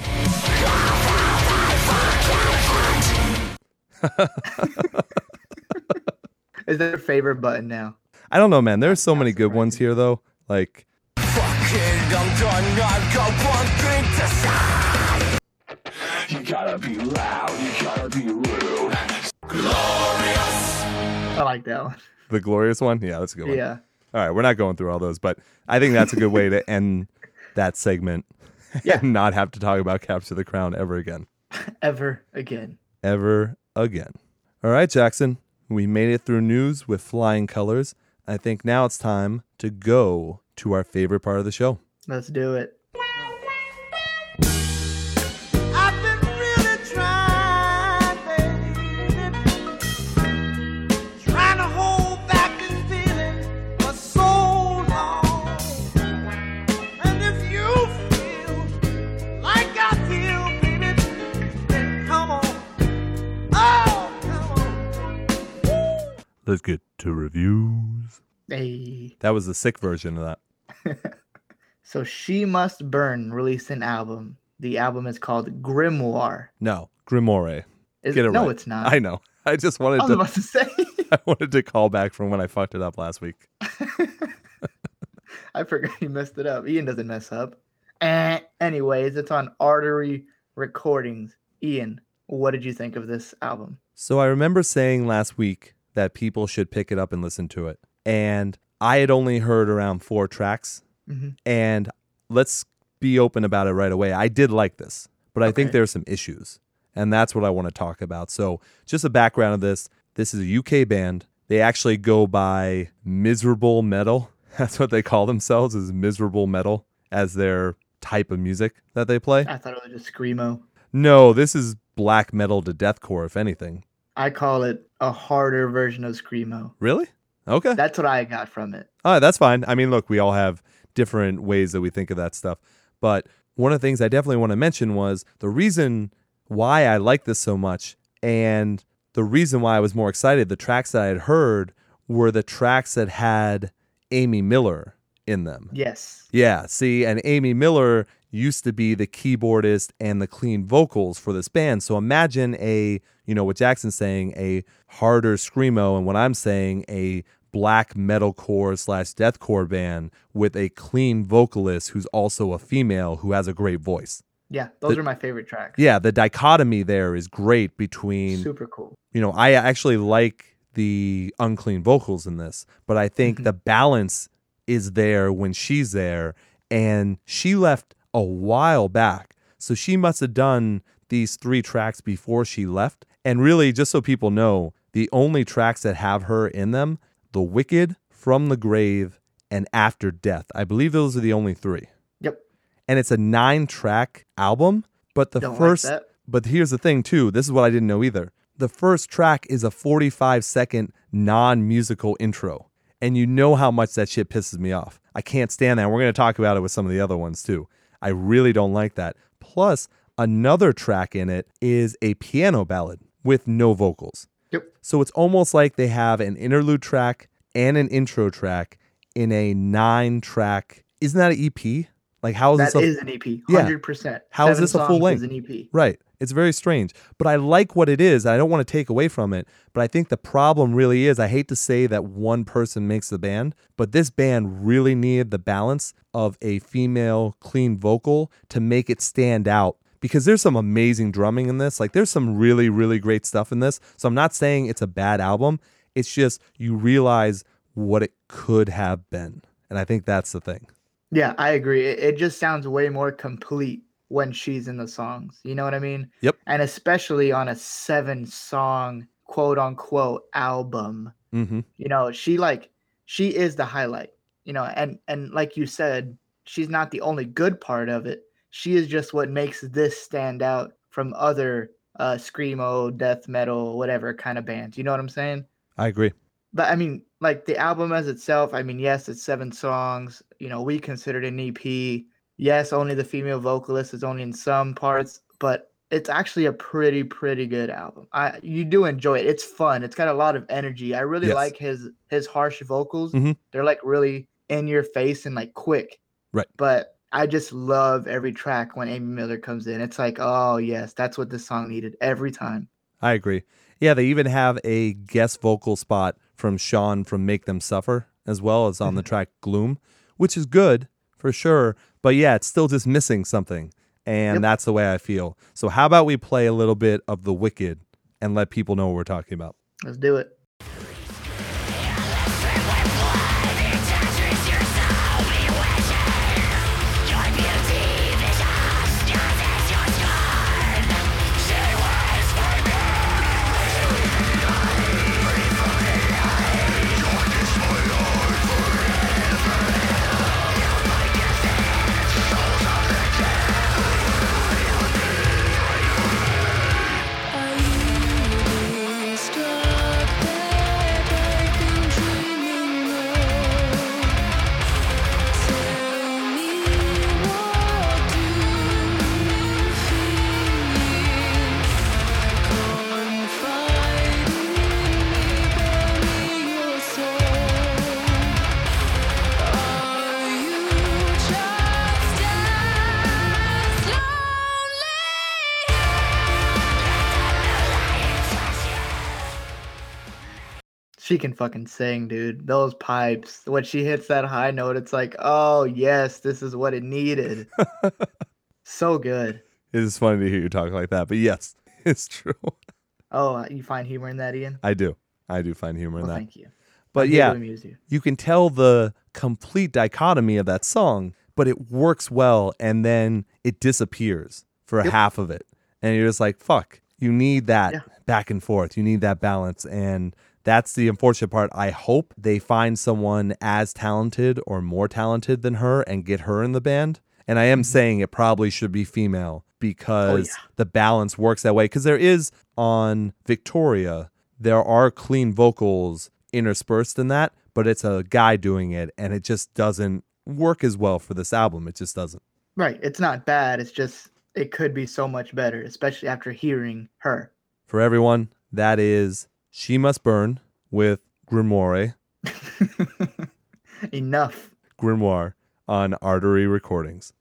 S2: Is that your favorite button now?
S1: I don't know, man. There's so many good ones here, though. Like,
S3: fucking. I'm done. I've got one thing to say. You gotta be loud. You gotta be rude. Glorious.
S2: I like that one.
S1: the glorious one. Yeah, that's a good one.
S2: Yeah.
S1: All right, we're not going through all those, but I think that's a good way to end that segment
S2: Yeah.
S1: and not have to talk about Capture the Crown ever again.
S2: Ever again.
S1: Ever again. All right, Jackson. We made it through news with flying colors. I think now it's time to go to our favorite part of the show.
S2: Let's do it.
S1: Let's get to reviews.
S2: Hey.
S1: That was the sick version of that.
S2: So She Must Burn released an album. The album is called Grimoire.
S1: No, Grimoire.
S2: Is,
S1: Get it
S2: no,
S1: right.
S2: it's not.
S1: I know. I just wanted
S2: I
S1: to.
S2: about to say.
S1: I wanted to call back from when I fucked it up last week.
S2: I forgot you messed it up. Ian doesn't mess up. Eh, anyways, it's on Artery Recordings. Ian, what did you think of this album?
S1: So I remember saying last week that people should pick it up and listen to it, and I had only heard around four tracks.
S2: Mhm.
S1: And let's be open about it right away. I did like this, but I think
S2: Okay.
S1: there's some issues, and that's what I want to talk about. So just a background of this: this is a UK band. They actually go by Miserable Metal. That's what they call themselves is Miserable Metal as their type of music that they play.
S2: I thought it was just screamo.
S1: No, this is black metal to deathcore, if anything.
S2: I call it a harder version of screamo.
S1: Really? Okay.
S2: That's what I got from it.
S1: All right, that's fine. I mean, look, we all have different ways that we think of that stuff. But one of the things I definitely want to mention was the reason why I like this so much and the reason why I was more excited, the tracks that I had heard were the tracks that had Amy Miller in them.
S2: Yes.
S1: Yeah, see, and Amy Miller used to be the keyboardist and the clean vocals for this band. So imagine a, you know, what Jackson's saying, a harder screamo, and what I'm saying, a black metalcore slash deathcore band with a clean vocalist who's also a female who has a great voice.
S2: Yeah, those
S1: The-
S2: are my favorite tracks.
S1: Yeah, the dichotomy there is great between
S2: Super cool.
S1: you know, I actually like the unclean vocals in this, but I think
S2: Mhm.
S1: the balance is there when she's there. And she left a while back. So she must have done these three tracks before she left. And really, just so people know, the only tracks that have her in them The Wicked, From the Grave, and After Death. I believe those are the only three.
S2: Yep.
S1: And it's a nine track album, but the
S2: Don't
S1: first
S2: like
S1: but here's the thing too. This is what I didn't know either. The first track is a 45 second non-musical intro. And you know how much that shit pisses me off. I can't stand that. And we're going to talk about it with some of the other ones too. I really don't like that. Plus, another track in it is a piano ballad with no vocals.
S2: Yep.
S1: So it's almost like they have an interlude track and an intro track in a nine track. Isn't that an EP? Like how is
S2: That
S1: this a
S2: is an EP.
S1: Yeah.
S2: Hundred percent.
S1: How is this a full length?
S2: An E EP.
S1: Right. It's very strange. But I like what it is. I don't want to take away from it. But I think the problem really is I hate to say that one person makes the band, but this band really needed the balance of a female clean vocal to make it stand out. Because there's some amazing drumming in this. Like there's some really, really great stuff in this. So I'm not saying it's a bad album. It's just you realize what it could have been. And I think that's the thing.
S2: Yeah, I agree. It, it just sounds way more complete when she's in the songs. You know what I mean?
S1: Yep.
S2: And especially on a seven song quote unquote album.
S1: Mm-hmm.
S2: You know, she like she is the highlight. You know, and and like you said, she's not the only good part of it. She is just what makes this stand out from other uh screamo, death metal, whatever kind of bands. You know what I'm saying?
S1: I agree.
S2: but I mean, like the album as itself, I mean, yes, it's seven songs. You know, we considered an EP. Yes, only the female vocalist is only in some parts, but it's actually a pretty, pretty good album. I you do enjoy it. It's fun. It's got a lot of energy. I really
S1: Yes.
S2: like his his harsh vocals.
S1: Mhm.
S2: They're like really in your face and like quick.
S1: Right.
S2: But I just love every track when Amy Miller comes in. It's like, oh yes, that's what this song needed every time.
S1: I agree. Yeah, they even have a guest vocal spot from Sean from Make Them Suffer as well as on the track Gloom, which is good for sure. But yeah, it's still just missing something. And
S2: Yep.
S1: that's the way I feel. So how about we play a little bit of The Wicked and let people know what we're talking about?
S2: Let's do it. Can fucking sing, dude. Those pipes. When she hits that high note, it's like, oh yes, this is what it needed. so good.
S1: It is funny to hear you talk like that, but yes, it's true.
S2: Oh, uh, you find humor in that, Ian?
S1: I do. I do find humor in
S2: Well,
S1: that.
S2: thank you.
S1: But
S2: I'm
S1: yeah,
S2: you.
S1: you can tell the complete dichotomy of that song, but it works well and then it disappears for
S2: Yep.
S1: half of it. And you're just like, fuck, you need that
S2: Yeah.
S1: back and forth. You need that balance. And that's the unfortunate part. I hope they find someone as talented or more talented than her and get her in the band. And I am saying it probably should be female because
S2: Mm-hmm. Oh, yeah.
S1: the balance works that way. Because there is on Victoria, there are clean vocals interspersed in that, but it's a guy doing it and it just doesn't work as well for this album. It just doesn't.
S2: Right. It's not bad. It's just it could be so much better, especially after hearing her.
S1: For everyone, that is She Must Burn with Grimoire,
S2: Enough.
S1: Grimoire on Artery Recordings.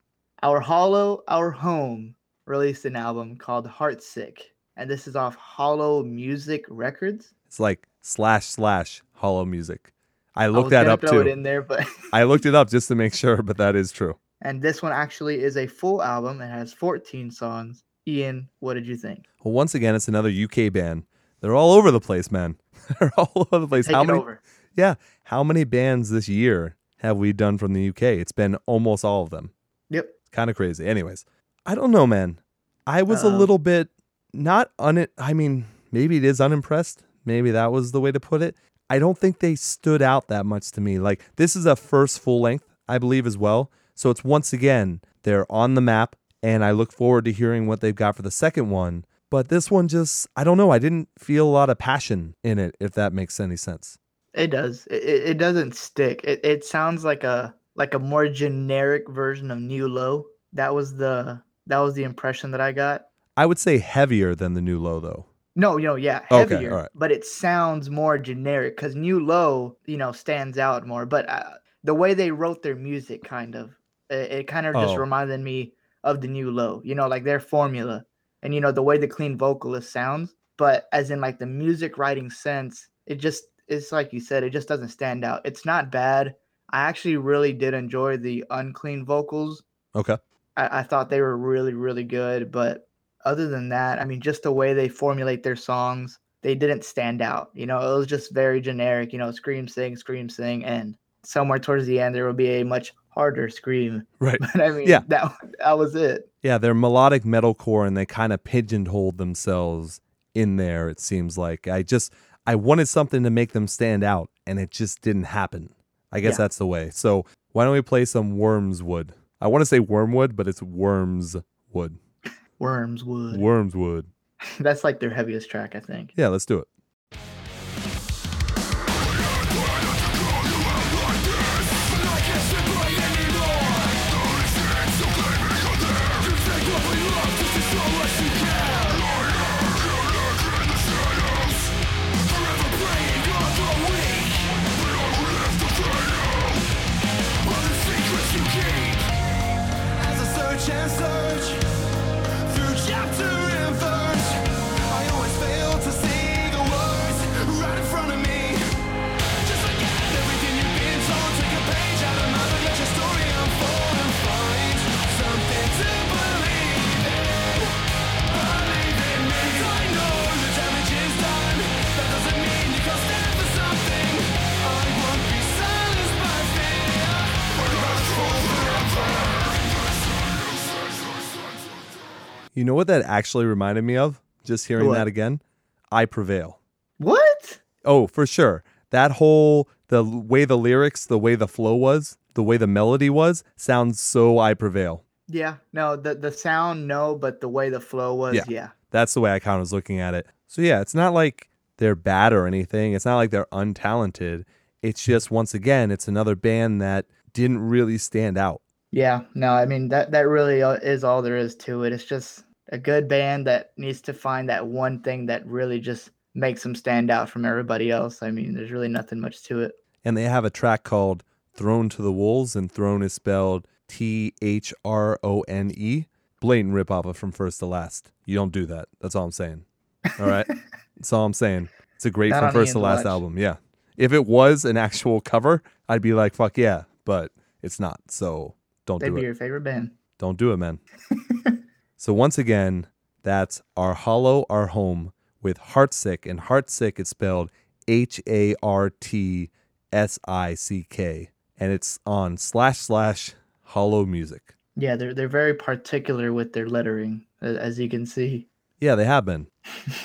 S2: Our Hollow, Our Home released an album called Hartsick, and this is off Hollow Music Records.
S1: It's like slash slash hollow music. I
S2: I
S1: looked
S2: was
S1: that up too.
S2: it in there, but
S1: I looked it up just to make sure, but that is true.
S2: and this one actually is a full album. It has 14 songs. Ian, what did you think?
S1: Well, once again, it's another UK band. They're all over the place, man. They're all over the place.
S2: Take
S1: how
S2: it
S1: many?
S2: over.
S1: Yeah, how many bands this year have we done from the UK? It's been almost all of them.
S2: Yep.
S1: Kind of crazy. Anyways, I don't know, man. I was a little bit not un. I mean, maybe it is unimpressed. Maybe that was the way to put it. I don't think they stood out that much to me. Like this is a first full length, I believe as well. So it's once again they're on the map and I look forward to hearing what they've got for the second one. But this one just I don't know, I didn't feel a lot of passion in it if that makes any sense.
S2: It does. It, it doesn't stick. It it sounds like a like a more generic version of New Low. That was the that was the impression that I got.
S1: I would say heavier than the new low though.
S2: No, you know, yeah,
S1: Okay,
S2: heavier,
S1: alright.
S2: but it sounds more generic because New Low, you know, stands out more. But uh, the way they wrote their music, kind of, it, it kind of just
S1: Oh.
S2: reminded me of the New Low. You know, like their formula, and you know the way the clean vocalist sounds. But as in like the music writing sense, it just it's like you said, it just doesn't stand out. It's not bad. I actually really did enjoy the unclean vocals.
S1: Okay.
S2: I, I thought they were really, really good. But other than that, I mean, just the way they formulate their songs, they didn't stand out. You know, it was just very generic, you know, scream, sing, scream, sing. And somewhere towards the end, there will be a much harder scream.
S1: Right.
S2: But I mean,
S1: Yeah.
S2: that, that was it.
S1: Yeah, they're melodic metalcore and they kind of pigeonholed themselves in there, it seems like. I just I wanted something to make them stand out and it just didn't happen. I guess
S2: Yeah.
S1: that's the way. So why don't we play some Wormswood? I want to say Wormwood, but it's Wormswood.
S2: Worms would.
S1: Wormswood.
S2: That's like their heaviest track, I think.
S1: Yeah, let's do it.
S3: You
S1: know what that actually reminded me of? Just hearing
S2: What?
S1: that again? I prevail.
S2: What?
S1: Oh, for sure. That whole the way the lyrics, the way the flow was, the way the melody was, sounds so I prevail.
S2: Yeah, no, the the sound, no, but the way the flow was,
S1: Yeah.
S2: yeah.
S1: That's the way I kind of was looking at it. So yeah, it's not like they're bad or anything. It's not like they're untalented. It's just once again, it's another band that didn't really stand out.
S2: Yeah, no, I mean that that really uh, is all there is to it. It's just a good band that needs to find that one thing that really just makes them stand out from everybody else. I mean, there's really nothing much to it.
S1: And they have a track called Throne to the Wolves, and Thrown is spelled T H R O N E. Blatant ripoff of From First to Last. You don't do that. That's all I'm saying. All right? That's all I'm saying. It's a great
S2: Not
S1: From First to Last
S2: watch.
S1: album. Yeah. If it was an actual cover, I'd be like, fuck yeah. But it's not. So don't
S2: They'd
S1: do
S2: be
S1: it.
S2: your favorite band.
S1: Don't do it, man. so once again, that's Our Hollow, Our Home with Hartsick. And Hartsick is spelled H A R T S I C K. And it's on slash slash hollow music.
S2: Yeah, they're they're very particular with their lettering, as you can see.
S1: Yeah, they have been.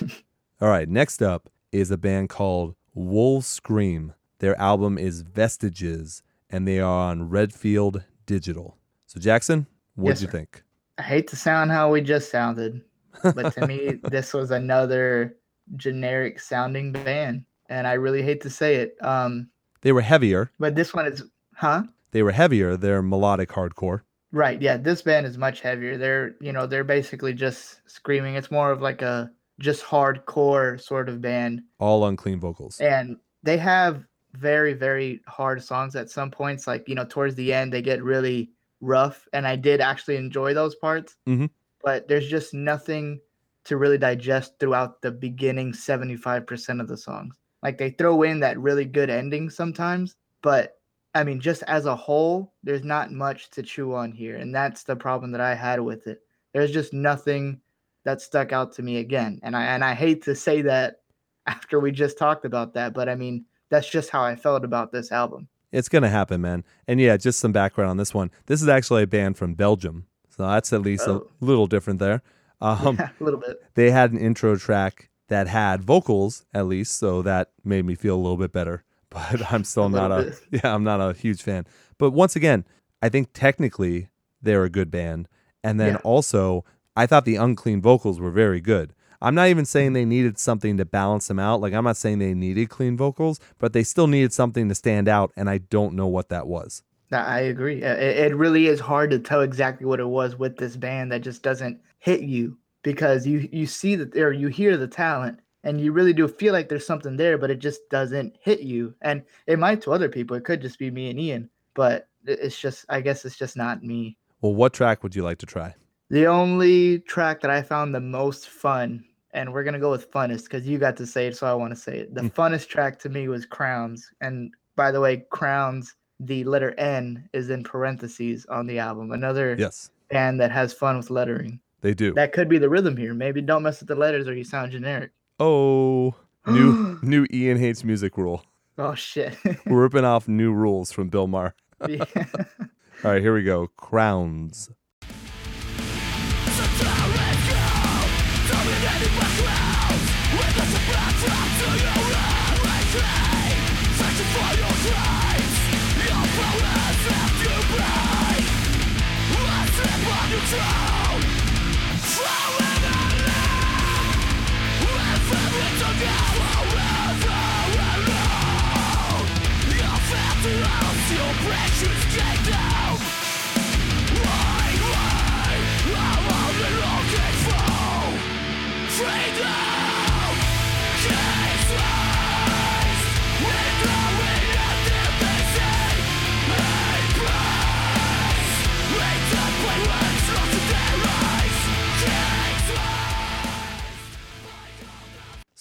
S1: All right, next up is a band called Wolf Scream. Their album is Vestiges, and they are on Redfield Digital. So, Jackson, what
S2: Yes,
S1: did you
S2: sir.
S1: think?
S2: I hate to sound how we just sounded, but to me, this was another generic sounding band, and I really hate to say it. Um,
S1: They were heavier.
S2: but this one is, huh?
S1: They were heavier. They're melodic hardcore.
S2: Right. Yeah. This band is much heavier. They're, you know, they're basically just screaming. It's more of like a just hardcore sort of band.
S1: all unclean vocals.
S2: And they have very, very hard songs at some points. Like, you know, towards the end, they get really rough. And I did actually enjoy those parts.
S1: Mhm.
S2: But there's just nothing to really digest throughout the beginning 75% of the songs. Like they throw in that really good ending sometimes, but I mean, just as a whole, there's not much to chew on here. And that's the problem that I had with it. There's just nothing that stuck out to me again. And I and I hate to say that after we just talked about that, but I mean, that's just how I felt about this album.
S1: It's gonna happen, man. And yeah, just some background on this one. This is actually a band from Belgium, so that's at least
S2: Oh.
S1: a little different there. Um,
S2: a little bit.
S1: they had an intro track that had vocals at least, so that made me feel a little bit better. But I'm still
S2: A
S1: not a
S2: bit.
S1: yeah, I'm not a huge fan. But once again, I think technically they're a good band. And then
S2: Yeah.
S1: also, I thought the unclean vocals were very good. I'm not even saying they needed something to balance them out. Like I'm not saying they needed clean vocals, but they still needed something to stand out and I don't know what that was.
S2: I agree. Uh, It, it really is hard to tell exactly what it was with this band that just doesn't hit you because you you see that or you hear the talent and you really do feel like there's something there, but it just doesn't hit you. And it might to other people. It could just be me and Ian, but it's just I guess it's just not me.
S1: Well, what track would you like to try?
S2: The only track that I found the most fun, and we're gonna go with funnest because you got to say it, so I want to say it. The
S1: Mm.
S2: funnest track to me was Crowns, and by the way, Crowns, the letter N is in parentheses on the album. Another
S1: Yes,
S2: band that has fun with lettering.
S1: they do.
S2: That could be the rhythm here. Maybe don't mess with the letters or you sound generic.
S1: Oh, new new Ian hates music rule.
S2: Oh shit.
S1: We're ripping off new rules from Bill Maher.
S2: Yeah.
S1: All right, here we go. Crowns.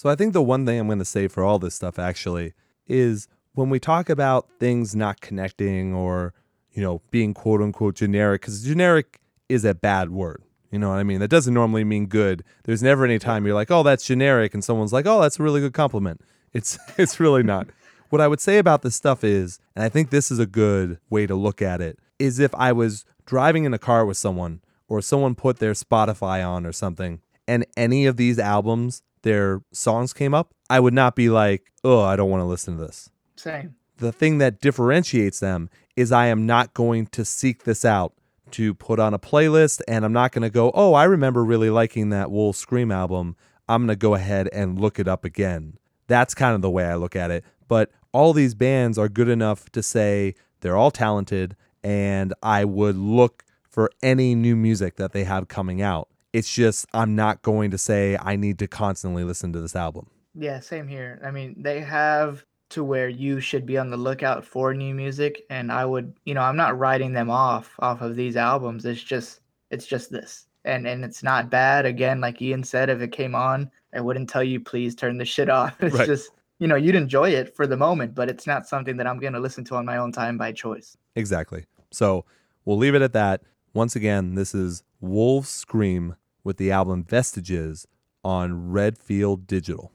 S1: So I think the one thing I'm going to say for all this stuff actually is when we talk about things not connecting or you know being quote unquote generic because generic is a bad word. You know what I mean? That doesn't normally mean good. There's never any time you're like, "Oh, that's generic," and someone's like, "Oh, that's a really good compliment." It's it's really not. What I would say about this stuff is, and I think this is a good way to look at it, is if I was driving in a car with someone or someone put their Spotify on or something, and any of these albums, their songs came up, I would not be like, oh, I don't want to listen to this.
S2: Same.
S1: The thing that differentiates them is I am not going to seek this out to put on a playlist, and I'm not going to go, oh, I remember really liking that Wolf Scream album. I'm going to go ahead and look it up again. That's kind of the way I look at it. But all these bands are good enough to say they're all talented, and I would look for any new music that they have coming out. It's just, I'm not going to say I need to constantly listen to this album.
S2: Yeah, same here. I mean, they have to where you should be on the lookout for new music and I would, you know, I'm not writing them off off of these albums. It's just it's just this. And and it's not bad. Again, like Ian said, if it came on, I wouldn't tell you please turn the shit off. It's
S1: Right.
S2: just, you know, you'd enjoy it for the moment, but it's not something that I'm going to listen to on my own time by choice.
S1: Exactly. So we'll leave it at that. Once again, this is Wolves Scream with the album Vestiges on Redfield Digital.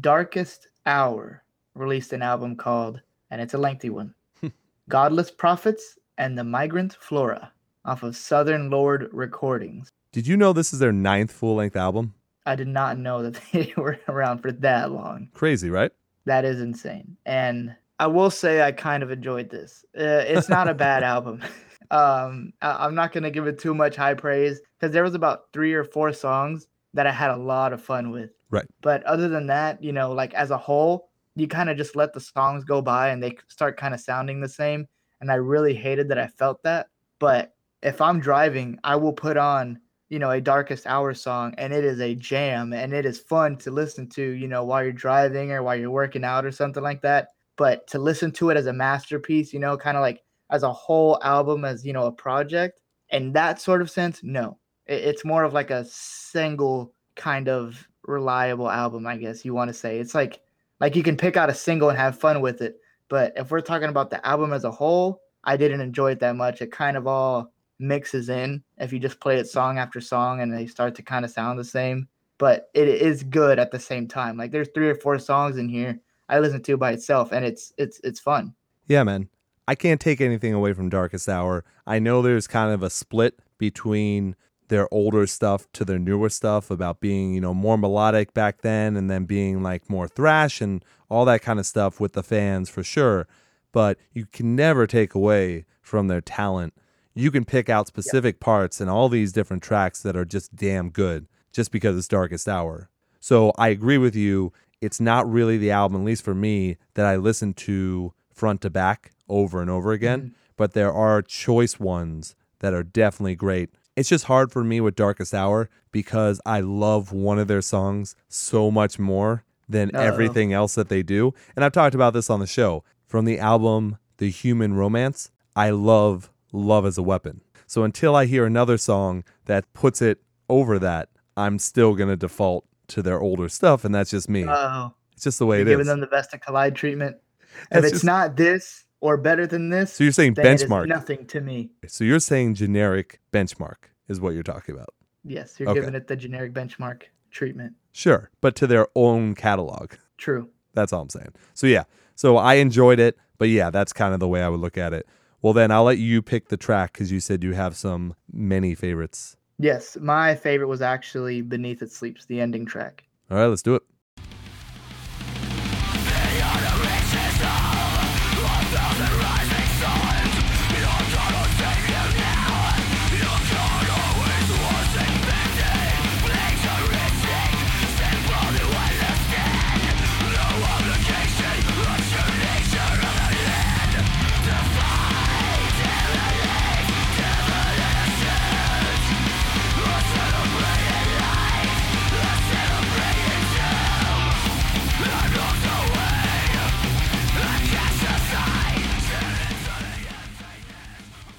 S2: Darkest Hour released an album called, and it's a lengthy one, Godless Prophets and the Migrant Flora off of Southern Lord Recordings.
S1: Did you know this is their ninth full length album?
S2: I did not know that they were around for that long.
S1: Crazy, right?
S2: That is insane. And I will say I kind of enjoyed this. Uh, it's not a bad album. Um, I- I'm not going to give it too much high praise because there was about three or four songs that I had a lot of fun with.
S1: Right.
S2: But other than that, you know, like as a whole, you kind of just let the songs go by and they start kind of sounding the same. And I really hated that I felt that. But if I'm driving, I will put on, you know, a Darkest Hour song and it is a jam and it is fun to listen to, you know, while you're driving or while you're working out or something like that. But to listen to it as a masterpiece, you know, kind of like as a whole album, as, you know, a project, in that sort of sense, no. It- It's more of like a single kind of reliable album, I guess you want to say. It's like like you can pick out a single and have fun with it. But if we're talking about the album as a whole, I didn't enjoy it that much. It kind of all mixes in if you just play it song after song and they start to kind of sound the same. But it is good at the same time. Like there's three or four songs in here I listen to by itself and it's it's it's fun.
S1: Yeah, man. I can't take anything away from Darkest Hour. I know there's kind of a split between their older stuff to their newer stuff about being, you know, more melodic back then and then being like more thrash and all that kind of stuff with the fans for sure. But you can never take away from their talent. You can pick out specific parts in all these different tracks that are just damn good just because it's Darkest Hour. So I agree with you. It's not really the album, at least for me, that I listen to front to back over and over again, mm-hmm. but there are choice ones that are definitely great. It's just hard for me with Darkest Hour because I love one of their songs so much more than
S2: Uh-oh.
S1: everything else that they do. And I've talked about this on the show. From the album The Human Romance, I love Love as a Weapon. So until I hear another song that puts it over that, I'm still going to default to their older stuff. And that's just me.
S2: Oh,
S1: it's just the way
S2: you're
S1: it
S2: giving
S1: is.
S2: them the best of collide treatment. If
S1: That's
S2: it's
S1: just-
S2: not this or better than this,
S1: so you're saying
S2: then it is
S1: benchmark.
S2: nothing to me.
S1: So you're saying generic benchmark is what you're talking about.
S2: Yes, you're
S1: Okay.
S2: giving it the generic benchmark treatment.
S1: Sure, but to their own catalog.
S2: True.
S1: That's all I'm saying. So yeah, so I enjoyed it, but yeah, that's kind of the way I would look at it. Well, then I'll let you pick the track because you said you have some many favorites.
S2: Yes, my favorite was actually Beneath It Sleeps, the ending track.
S1: All right, let's do it.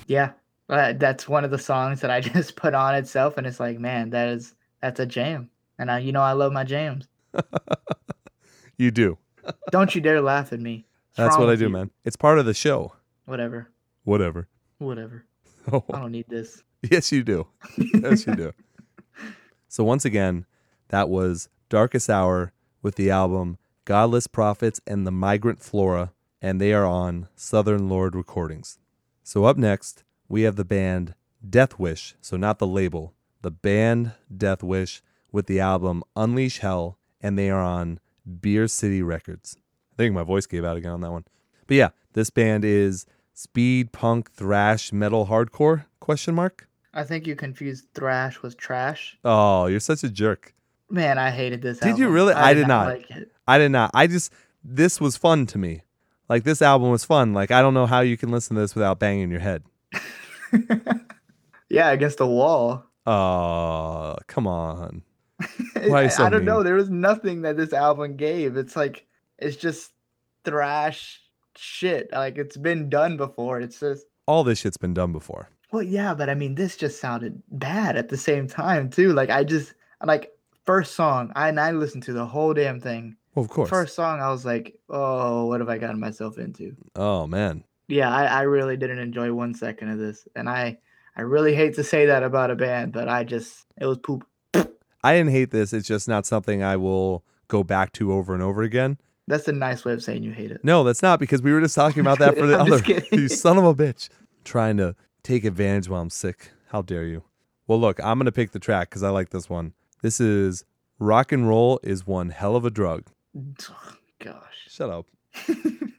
S2: Yeah, uh, that's one of the songs that I just put on itself, and it's like, man, that is that's a jam. And I, you know, I love my jams.
S1: You do.
S2: Don't you dare laugh at me.
S1: That's what I do,
S2: you?
S1: man. It's part of the show.
S2: Whatever,
S1: Whatever.
S2: whatever.
S1: Oh,
S2: I don't need this.
S1: yes, you do. Yes, you do. So once again, that was Darkest Hour with the album Godless Prophets and the Migrant Flora, and they are on Southern Lord Recordings. So up next, we have the band Death Wish, so not the label, the band Death Wish with the album Unleash Hell, and they are on Beer City Records. I think my voice gave out again on that one. But yeah, this band is speed punk thrash metal hardcore question mark
S2: I think you confused thrash with trash.
S1: oh you're such a jerk
S2: Man, I hated this.
S1: Did you really? I did not.
S2: like it.
S1: i did not i just this was fun to me like this album was fun like i don't know how you can listen to this without banging your head
S2: yeah, against the wall.
S1: oh come on Why you
S2: I,
S1: so
S2: I don't
S1: mean?
S2: know. There was nothing that this album gave. It's like it's just thrash shit. Like it's been done before. It's just
S1: all this shit's been done before
S2: well, yeah, but I mean, this just sounded bad at the same time too. Like I just like first song. I and I listened to the whole damn thing.
S1: Well, of course.
S2: First song, I was like, oh, what have I gotten myself into?
S1: oh man.
S2: Yeah, I, I really didn't enjoy one second of this, and I I really hate to say that about a band, but I just it was poop.
S1: i didn't hate this it's just not something i will go back to over and over again.
S2: That's a nice way of saying you hate it.
S1: no that's not because we were just talking about that for the other you son of a bitch trying to take advantage while i'm sick. How dare you. Well look i'm gonna pick the track because i like this one. This is rock and roll is one hell of a drug
S2: Gosh.
S1: shut up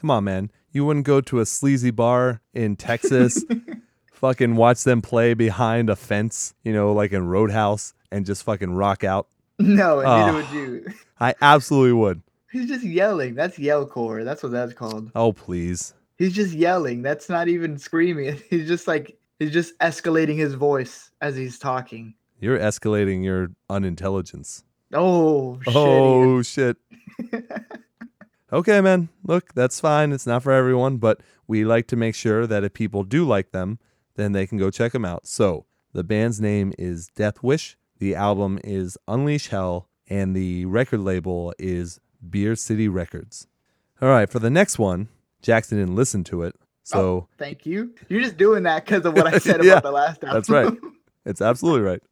S1: Come on, man. You wouldn't go to a sleazy bar in Texas, fucking watch them play behind a fence, you know, like in Road House, and just fucking rock out.
S2: No,
S1: Oh.
S2: neither ah. would you.
S1: I absolutely would.
S2: He's just yelling. That's yellcore. That's what that's called.
S1: Oh, please.
S2: He's just yelling. That's not even screaming. He's just like he's just escalating his voice as he's talking.
S1: You're escalating your unintelligence.
S2: Oh, shit.
S1: Oh shit. Okay, man. Look, that's fine. It's not for everyone, but we like to make sure that if people do like them, then they can go check them out. So the band's name is Death Wish. The album is Unleash Hell, and the record label is Beer City Records. All right, for the next one, Jackson didn't listen to it, oh, so
S2: Oh, thank you. You're just doing that because of what I said
S1: Yeah,
S2: about the last album.
S1: that's right. It's absolutely right.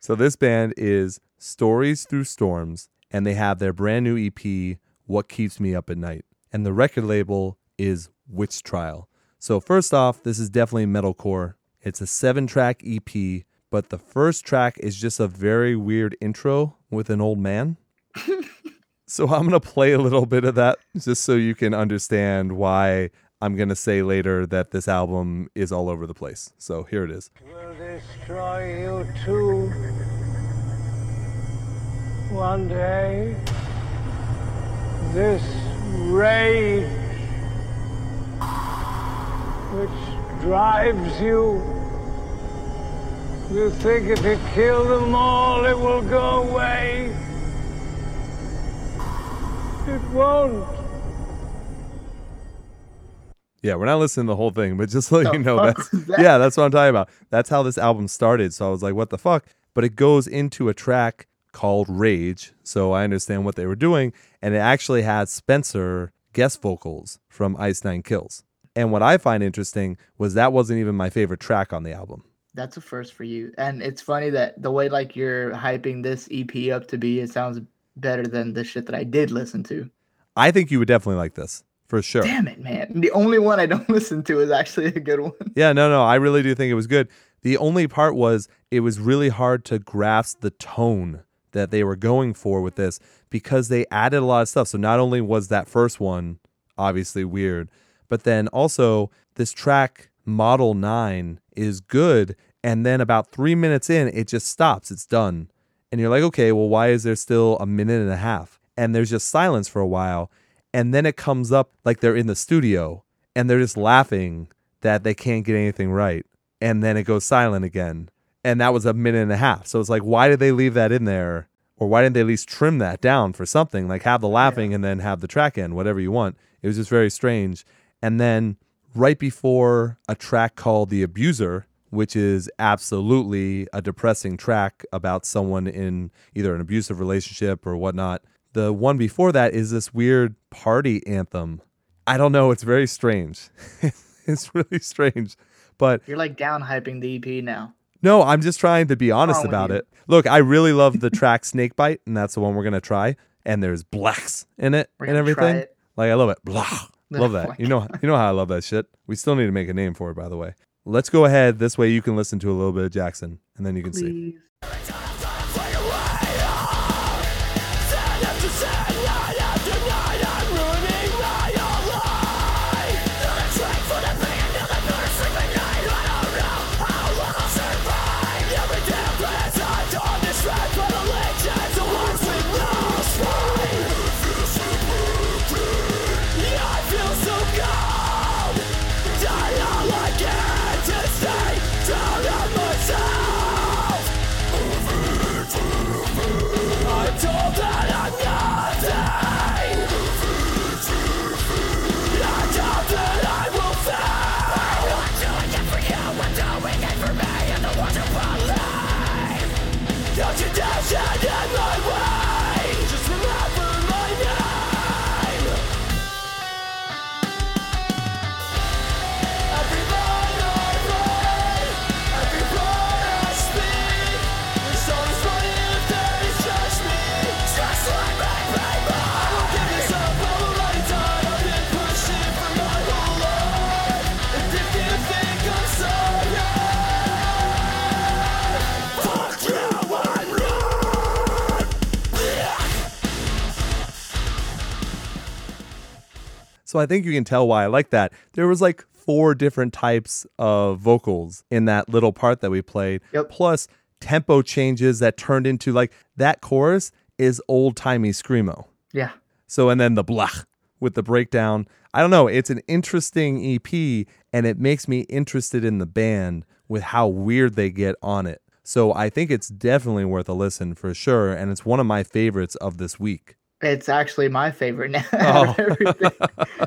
S1: So this band is Stories Through Storms, and they have their brand new EP, What Keeps Me Up at Night. And the record label is Witch Trial. So first off, this is definitely metalcore. It's a seven-track EP, but the first track is just a very weird intro with an old man. so I'm gonna play a little bit of that just so you can understand why I'm gonna say later that this album is all over the place. So here it is.
S4: will destroy you too. One day, this rage which drives you, you think if you kill them all, it will go away. It won't.
S1: Yeah, we're not listening to the whole thing, but just so
S2: The
S1: you know, that's
S2: that?
S1: yeah, that's what I'm talking about. That's how this album started. So I was like, what the fuck? But it goes into a track called Rage. So I understand what they were doing, and it actually had Spencer guest vocals from Ice Nine Kills. And what I find interesting was that wasn't even my favorite track on the album.
S2: That's a first for you. And it's funny that the way like you're hyping this EP up to be, it sounds better than the shit that I did listen to.
S1: I think you would definitely like this for sure.
S2: Damn it, man. The only one I don't listen to is actually a good one.
S1: Yeah, no, no, I really do think it was good. The only part was it was really hard to grasp the tone that they were going for with this because they added a lot of stuff. So not only was that first one obviously weird, but then also this track Model 9 is good and then about 3 minutes in it just stops. It's done. And you're like, "Okay, well why is there still a minute and a half?" And there's just silence for a while and then it comes up like they're in the studio and they're just laughing that they can't get anything right and then it goes silent again and that was a minute and a half so it's like why did they leave that in there or why didn't they at least trim that down for something like have the laughing and then have the track end whatever you want it was just very strange and then right before a track called the abuser which is absolutely a depressing track about someone in either an abusive relationship or whatnot the one before that is this weird party anthem. I don't know. It's very strange. it's really strange. But
S2: You're like down hyping the EP now.
S1: No, I'm just trying to be honest about
S2: you?
S1: it. Look, I really love the track Snakebite, and that's the one we're going to try. And there's blacks in it
S2: We're
S1: and
S2: gonna try
S1: everything.
S2: it.
S1: Like, I love it. Blah. Love that. You know, you know how I love that shit. We still need to make a name for it, by the way. Let's go ahead. This way you can listen to a little bit of Jackson, and then you can see. So I think you can tell why I like that. There was like four different types of vocals in that little part that we played.
S2: Yep.
S1: Plus tempo changes that turned into like that chorus is old timey screamo.
S2: Yeah.
S1: So and then the blah with the breakdown. I don't know. It's an interesting EP and it makes me interested in the band with how weird they get on it. So I think it's definitely worth a listen for sure. And it's one of my favorites of this week.
S2: It's actually my favorite now.
S1: Oh.
S2: out of everything.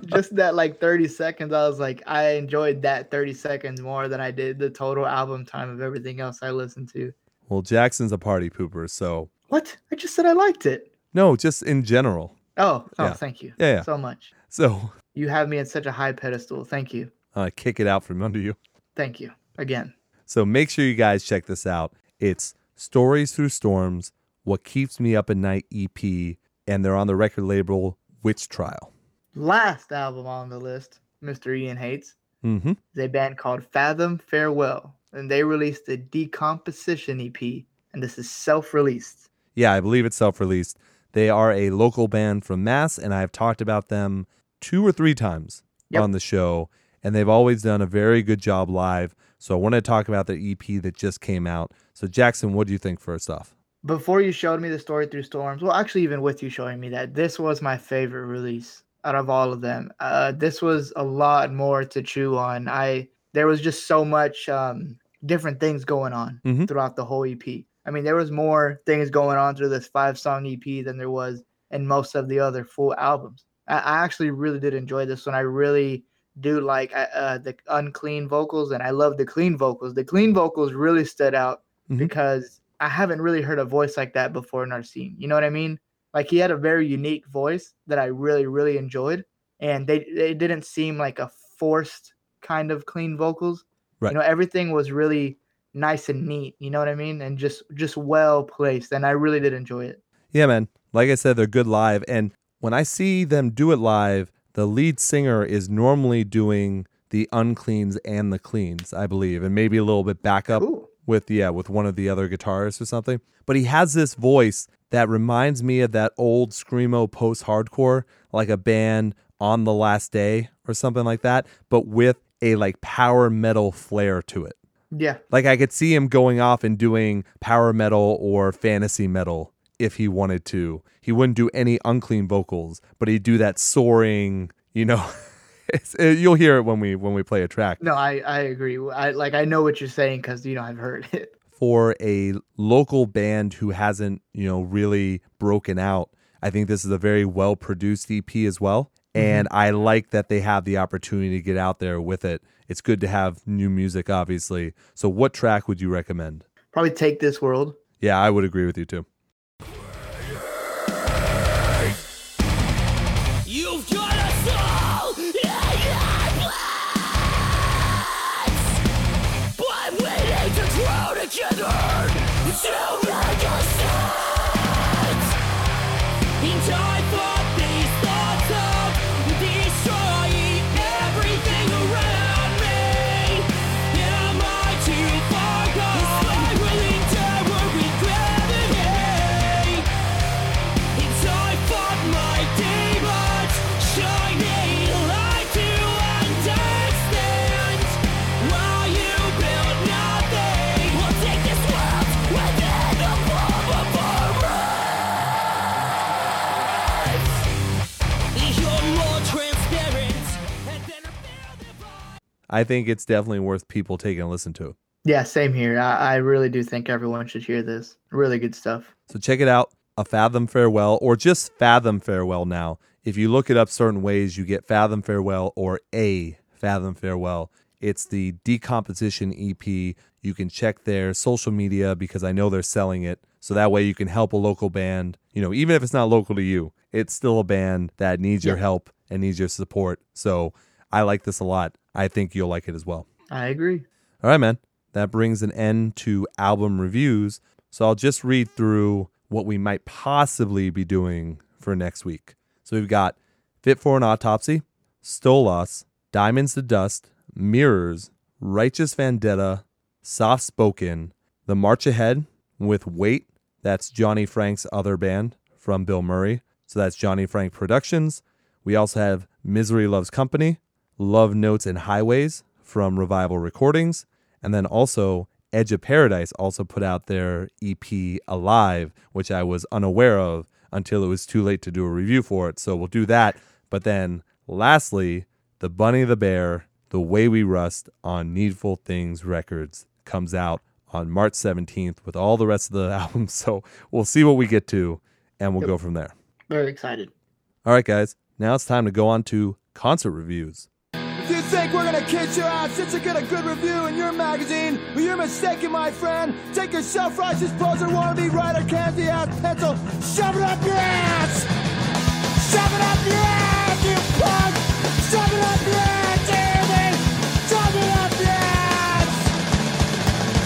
S2: Just that like 30 seconds, I was like, I enjoyed that 30 seconds more than I did the total album time of everything else I listened to.
S1: Well, Jackson's a party pooper. So,
S2: What? I just said I liked it.
S1: no, just in general.
S2: Oh, oh,
S1: Yeah.
S2: thank you
S1: Yeah. yeah.
S2: so much.
S1: So,
S2: You have me in such a high pedestal. Thank you.
S1: I uh, kick it out from under you.
S2: Thank you again.
S1: So make sure you guys check this out. It's Stories Through Storms, What Keeps Me Up at Night EP, and they're on the record label Witch Trial.
S2: Last album on the list, Mr. Ian Hates,
S1: Mm-hmm.
S2: is a band called Fathom Farewell, and they released a Decomposition EP, and this is self-released.
S1: Yeah, I believe it's self-released. They are a local band from Mass, and I've talked about them two or three times
S2: Yep.
S1: on the show, and they've always done a very good job live. So I want to talk about the EP that just came out. So Jackson, what do you think first off?
S2: Before you showed me the story through storms, well, actually, even with you showing me that, this was my favorite release out of all of them. Uh, this was a lot more to chew on. I there was just so much um, different things going on
S1: Mhm.
S2: throughout the whole EP. I mean, there was more things going on through this five song EP than there was in most of the other full albums. I, I actually really did enjoy this one. I really do like uh, uh, the unclean vocals, and I love the clean vocals. The clean vocals really stood out
S1: Mhm.
S2: because I haven't really heard a voice like that before in our scene. You know what I mean? Like he had a very unique voice that I really, really enjoyed, and they they didn't seem like a forced kind of clean vocals.
S1: Right.
S2: You know, everything was really nice and neat. You know what I mean? And just just well placed, and I really did enjoy it.
S1: Yeah, man. Like I said, they're good live. And when I see them do it live, the lead singer is normally doing the uncleans and the cleans, I believe, and maybe a little bit backup
S2: Cool.
S1: With yeah, with one of the other guitarists or something. But he has this voice that reminds me of that old screamo post-hardcore, like a band on the last day or something like that, but with a like power metal flair to it.
S2: Yeah.
S1: Like I could see him going off and doing power metal or fantasy metal if he wanted to. He wouldn't do any unclean vocals, but he'd do that soaring, you know. it's, it, you'll hear it when we when we play a track.
S2: No, I I agree. I like I know what you're saying because you know I've heard it.
S1: For a local band who hasn't, you know, really broken out, I think this is a very well produced EP as well. Mm-hmm. And I like that they have the opportunity to get out there with it. It's good to have new music, obviously. So, what track would you recommend?
S2: Probably take this world.
S1: Yeah, I would agree with you too.
S5: I
S1: think it's definitely worth people taking a listen to.
S2: Yeah, same here. I, I really do think everyone should hear this. Really good stuff.
S1: So check it out, a Fathom Farewell, or just Fathom Farewell now. If you look it up certain ways, you get Fathom Farewell or a Fathom Farewell. It's the Decomposition EP. You can check their social media because I know they're selling it. So that way you can help a local band. You know, even if it's not local to you, it's still a band that needs your help and needs your support. So I like this a lot. I think you'll like it as well.
S2: I agree.
S1: All right, man. That brings an end to album reviews. So I'll just read through what we might possibly be doing for next week. So we've got Fit for an Autopsy, Stolas, Diamonds to Dust, Mirrors, Righteous Vendetta, Soft Spoken, The March Ahead with Wait. That's Johnny Franck's other band from Bilmuri. So that's Johnny Frank Productions. We also have Misery Loves Company, Love Notes and Highways from Revival Recordings, and then also Edge of Paradise also put out their EP Alive, which I was unaware of until it was too late to do a review for it. So we'll do that. But then lastly, The Bunny the Bear, The Way We Rust on Needful Things Records comes out on March 17th with all the rest of the albums. So we'll see what we get to and we'll
S2: Yep.
S1: go from there.
S2: Very excited.
S1: All right, guys. Now it's time to go on to concert reviews.
S3: If you think we're gonna kiss your ass just to get a good review in your magazine, well, you're mistaken, my friend. Take your self-righteous poser, wannabe writer, candy ass pencil, shove it up your ass! Shove it up your ass, you punk! Shove it up your ass, Jeremy! Shove it up your ass!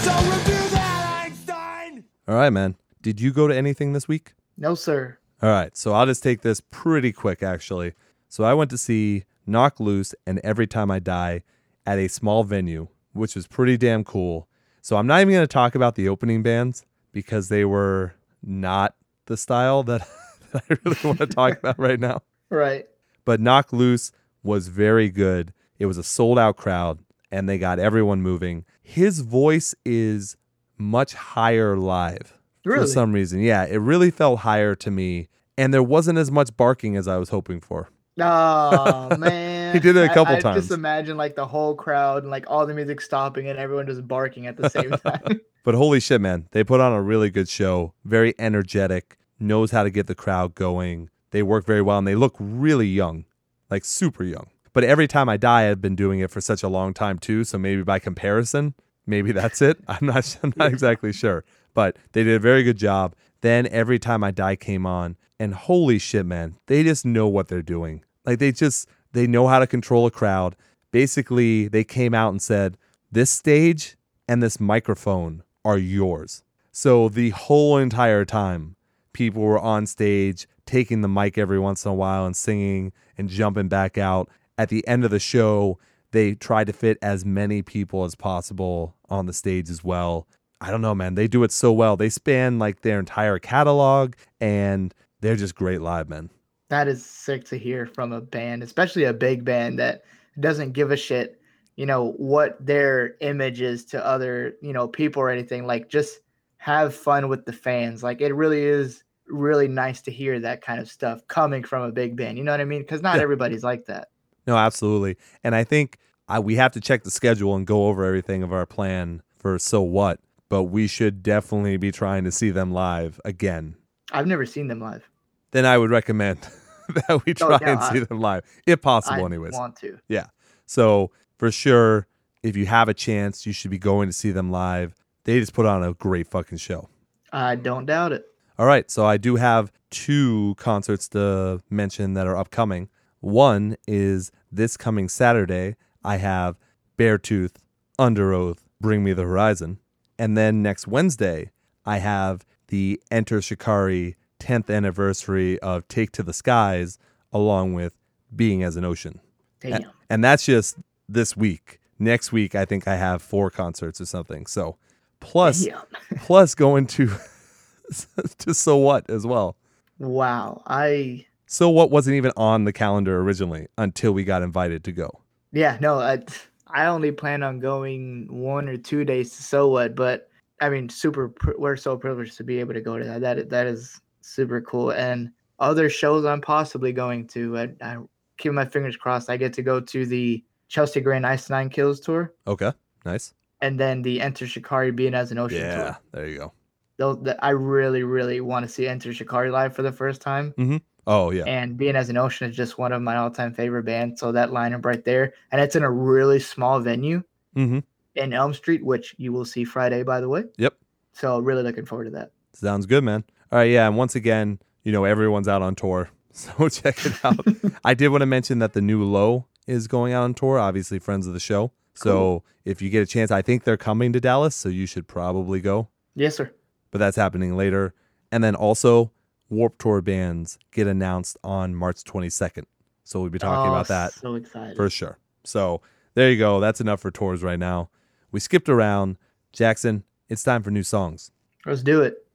S3: So review that, Einstein!
S1: All right, man. Did you go to anything this week?
S2: No, sir.
S1: All right, so I'll just take this pretty quick, actually. So I went to see Knocked Loose and Every Time I Die at a small venue, which was pretty damn cool. So I'm not even going to talk about the opening bands because they were not the style that, that I really want to talk about right now.
S2: Right.
S1: But Knocked Loose was very good. It was a sold out crowd and they got everyone moving. His voice is much higher live
S2: Really?
S1: for some reason. Yeah, it really felt higher to me. And there wasn't as much barking as I was hoping for.
S2: Oh man.
S1: He did it a couple
S2: I,
S1: times.
S2: Just imagine like the whole crowd and like all the music stopping and everyone just barking at the same time.
S1: But holy shit, man, they put on a really good show. Very energetic, knows how to get the crowd going. They work very well and they look really young, like super young. But every time I die, I've been doing it for such a long time too. So maybe by comparison, maybe that's it. I'm not, I'm not exactly sure. But they did a very good job. Then every time I die came on, and holy shit, man, they just know what they're doing. Like they just they know how to control a crowd. Basically, they came out and said, "This stage and this microphone are yours." So the whole entire time, people were on stage taking the mic every once in a while and singing and jumping back out. At the end of the show, they tried to fit as many people as possible on the stage as well. I don't know, man. They do it so well. They span like their entire catalog and they're just great live, man.
S2: That is sick to hear from a band, especially a big band that doesn't give a shit, you know, what their image is to other, you know, people or anything. Like just have fun with the fans. Like it really is really nice to hear that kind of stuff coming from a big band. You know what I mean? Because not
S1: Yeah.
S2: everybody's like that.
S1: No, absolutely. And I think I, we have to check the schedule and go over everything of our plan for So What, but we should definitely be trying to see them live again.
S2: I've never seen them live.
S1: Then I would recommend that we
S2: Oh,
S1: try
S2: yeah,
S1: and see
S2: I-
S1: them live, if possible,
S2: I
S1: anyways.
S2: want to.
S1: Yeah. So for sure, if you have a chance, you should be going to see them live. They just put on a great fucking show.
S2: I don't doubt it.
S1: All right, so I do have two concerts to mention that are upcoming. One is this coming Saturday. I have Beartooth, Underoath, Bring Me the Horizon. And then next Wednesday, I have the Enter Shikari 10th anniversary of Take to the Skies, along with Being as an Ocean. A-
S2: Damn.
S1: And that's just this week. Next week, I think I have four concerts or something. So, plus, going to to so what as well.
S2: Wow. I
S1: So what wasn't even on the calendar originally until we got invited to go.
S2: Yeah, no, I I only plan on going one or two days to so what, but I mean, super. We're so privileged to be able to go to that. That that is super cool. And other shows I'm possibly going to. I, I keep my fingers crossed. I get to go to the Chelsea Grin Ice Nine Kills tour,
S1: Okay, nice.
S2: and then the Enter Shikari Being as an Ocean
S1: Yeah,
S2: tour.
S1: there you go.
S2: That I really, really want to see Enter Shikari live for the first time.
S1: Oh yeah,
S2: And Being as an Ocean is just one of my all-time favorite bands. So that lineup right there, and it's in a really small venue.
S1: mm-hmm.
S2: in Elm Street, which you will see Friday, by the way.
S1: Yep.
S2: So really looking forward to that.
S1: sounds good, man. All right, yeah, and once again, you know everyone's out on tour, so check it out. I did want to mention that the new Low is going out on tour. Obviously, friends of the show. So
S2: Cool.
S1: if you get a chance, I think they're coming to Dallas, so you should probably go.
S2: Yes, sir.
S1: but that's happening later. And then also, Warped Tour bands get announced on March 22nd. So we'll be talking
S2: Oh,
S1: about that
S2: So excited.
S1: for sure. So there you go. That's enough for tours right now. We skipped around. Jackson, it's time for new songs.
S2: Let's do it.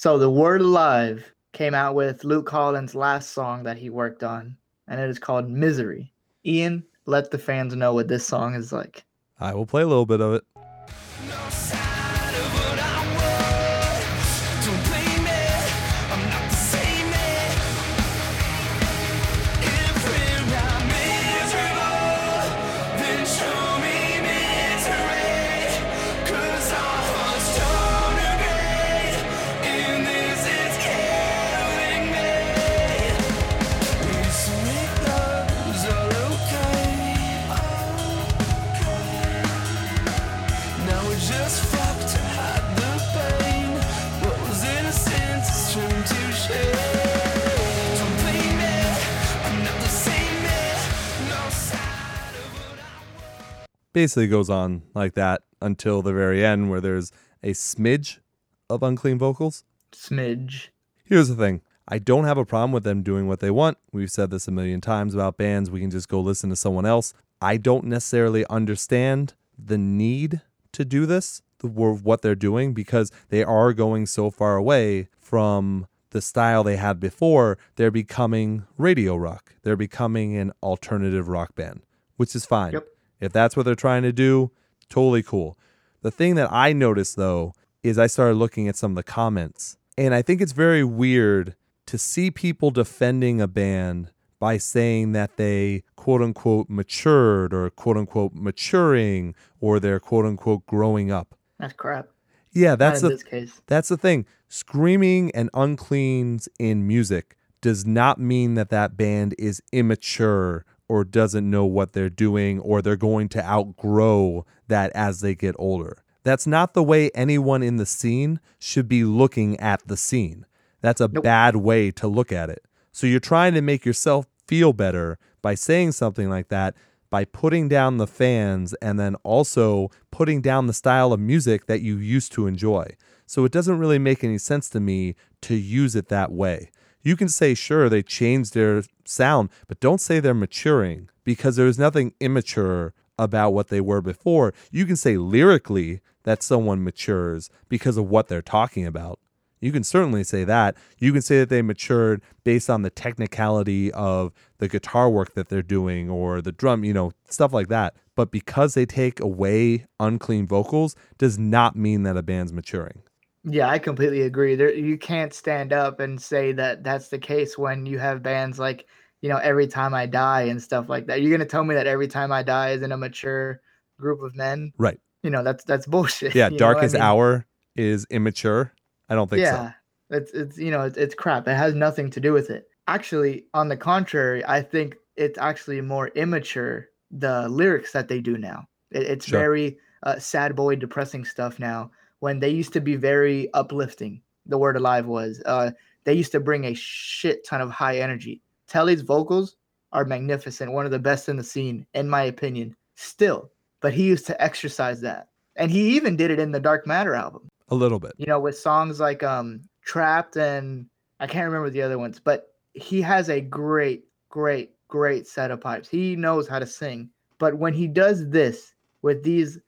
S2: So the Word Alive came out with Luke Collins' last song that he worked on, and it is called Misery. Ian, let the fans know what this song is like.
S1: I will play a little bit of it. Basically goes on like that until the very end, where there's a smidge of unclean vocals.
S2: Smidge.
S1: Here's the thing I don't have a problem with them doing what they want. We've said this a million times about bands. We can just go listen to someone else. I don't necessarily understand the need to do this, the, what they're doing, because they are going so far away from the style they had before. They're becoming radio rock, they're becoming an alternative rock band, which is fine.
S2: Yep.
S1: If that's what they're trying to do, totally cool. The thing that I noticed though is I started looking at some of the comments, and I think it's very weird to see people defending a band by saying that they quote unquote matured or quote unquote maturing or they're quote unquote growing up.
S2: That's crap.
S1: Yeah, that's the
S2: this case.
S1: that's the thing. Screaming and uncleans in music does not mean that that band is immature or doesn't know what they're doing or they're going to outgrow that as they get older. That's not the way anyone in the scene should be looking at the scene. That's a
S2: Nope.
S1: bad way to look at it. So you're trying to make yourself feel better by saying something like that, by putting down the fans and then also putting down the style of music that you used to enjoy. So it doesn't really make any sense to me to use it that way. You can say, sure, they changed their sound, but don't say they're maturing because there's nothing immature about what they were before. You can say lyrically that someone matures because of what they're talking about. You can certainly say that. You can say that they matured based on the technicality of the guitar work that they're doing or the drum, you know, stuff like that. But because they take away unclean vocals does not mean that a band's maturing.
S2: Yeah, I completely agree. There, you can't stand up and say that that's the case when you have bands like, you know, Every Time I Die and stuff like that. You're gonna tell me that Every Time I Die isn't a mature group of men?
S1: Right.
S2: You know, that's that's bullshit.
S1: Yeah,
S2: know I
S1: Darkest
S2: mean?
S1: Hour is immature. I don't think so.
S2: yeah, it's it's you know it's, it's crap. It has nothing to do with it. Actually, on the contrary, I think it's actually more immature the lyrics that they do now. It, it's
S1: Sure.
S2: very uh, sad boy, depressing stuff now. When they used to be very uplifting, the word alive was. Uh, they used to bring a shit ton of high energy. Telle's vocals are magnificent, one of the best in the scene, in my opinion. Still, but he used to exercise that, and he even did it in the Dark Matter album
S1: A little bit.
S2: you know, with songs like um Trapped and I can't remember the other ones, but he has a great, great, great set of pipes. He knows how to sing. But when he does this with these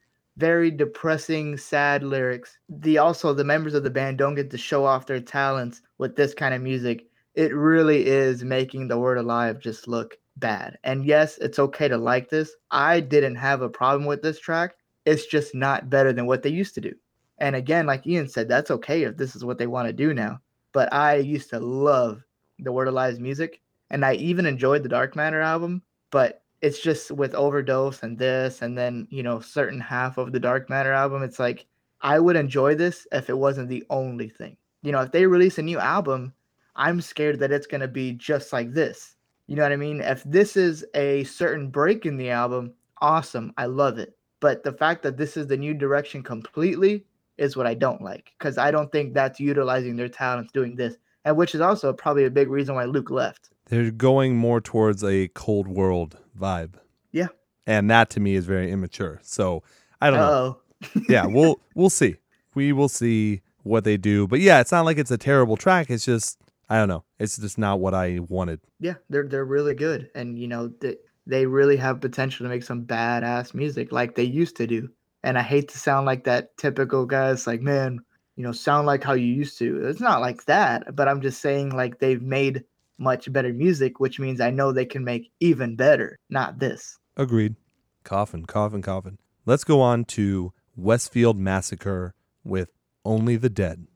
S2: very depressing, sad lyrics, the also the members of the band don't get to show off their talents with this kind of music. It really is making the word alive just look bad. And yes, it's okay to like this. I didn't have a problem with this track. It's just not better than what they used to do. And again, like Ian said, that's okay if this is what they want to do now. But I used to love the Word Alive's music, and I even enjoyed the Dark Matter album. But it's just with Overdose and this, and then you know certain half of the Dark Matter album. It's like I would enjoy this if it wasn't the only thing. You know, if they release a new album, I'm scared that it's gonna be just like this. You know what I mean? If this is a certain break in the album, awesome. I love it. But the fact that this is the new direction completely is what I don't like because I don't think that's utilizing their talents doing this, and which is also probably a big reason why Luke left.
S1: They're going more towards a cold world vibe.
S2: Yeah.
S1: And that to me is very immature. So I don't know.
S2: Oh,
S1: yeah, we'll we'll see. We will see what they do. But yeah, it's not like it's a terrible track. It's just I don't know. It's just not what I wanted.
S2: yeah, they're they're really good, and you know they they really have potential to make some badass music like they used to do. And I hate to sound like that typical guy. It's like, man, you know, sound like how you used to. It's not like that, but I'm just saying like they've made much better music, which means I know they can make even better. Not this.
S1: Agreed. Coffin, coffin, coffin. Let's go on to Westfield Massacre with Only the Dead.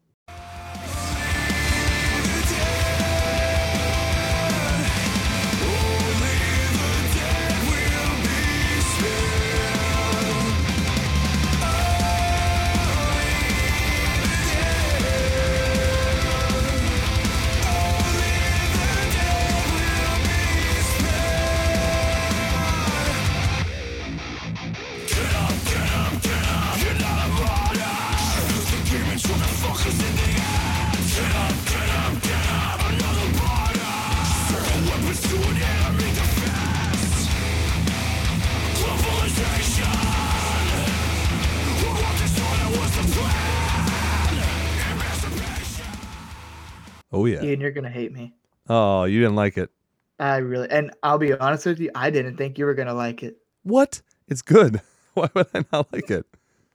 S1: Oh yeah.
S2: Ian, you're gonna hate me.
S1: Oh, you didn't like it.
S2: I really, and I'll be honest with you, I didn't think you were gonna like it.
S1: What? It's good. Why would I not like it?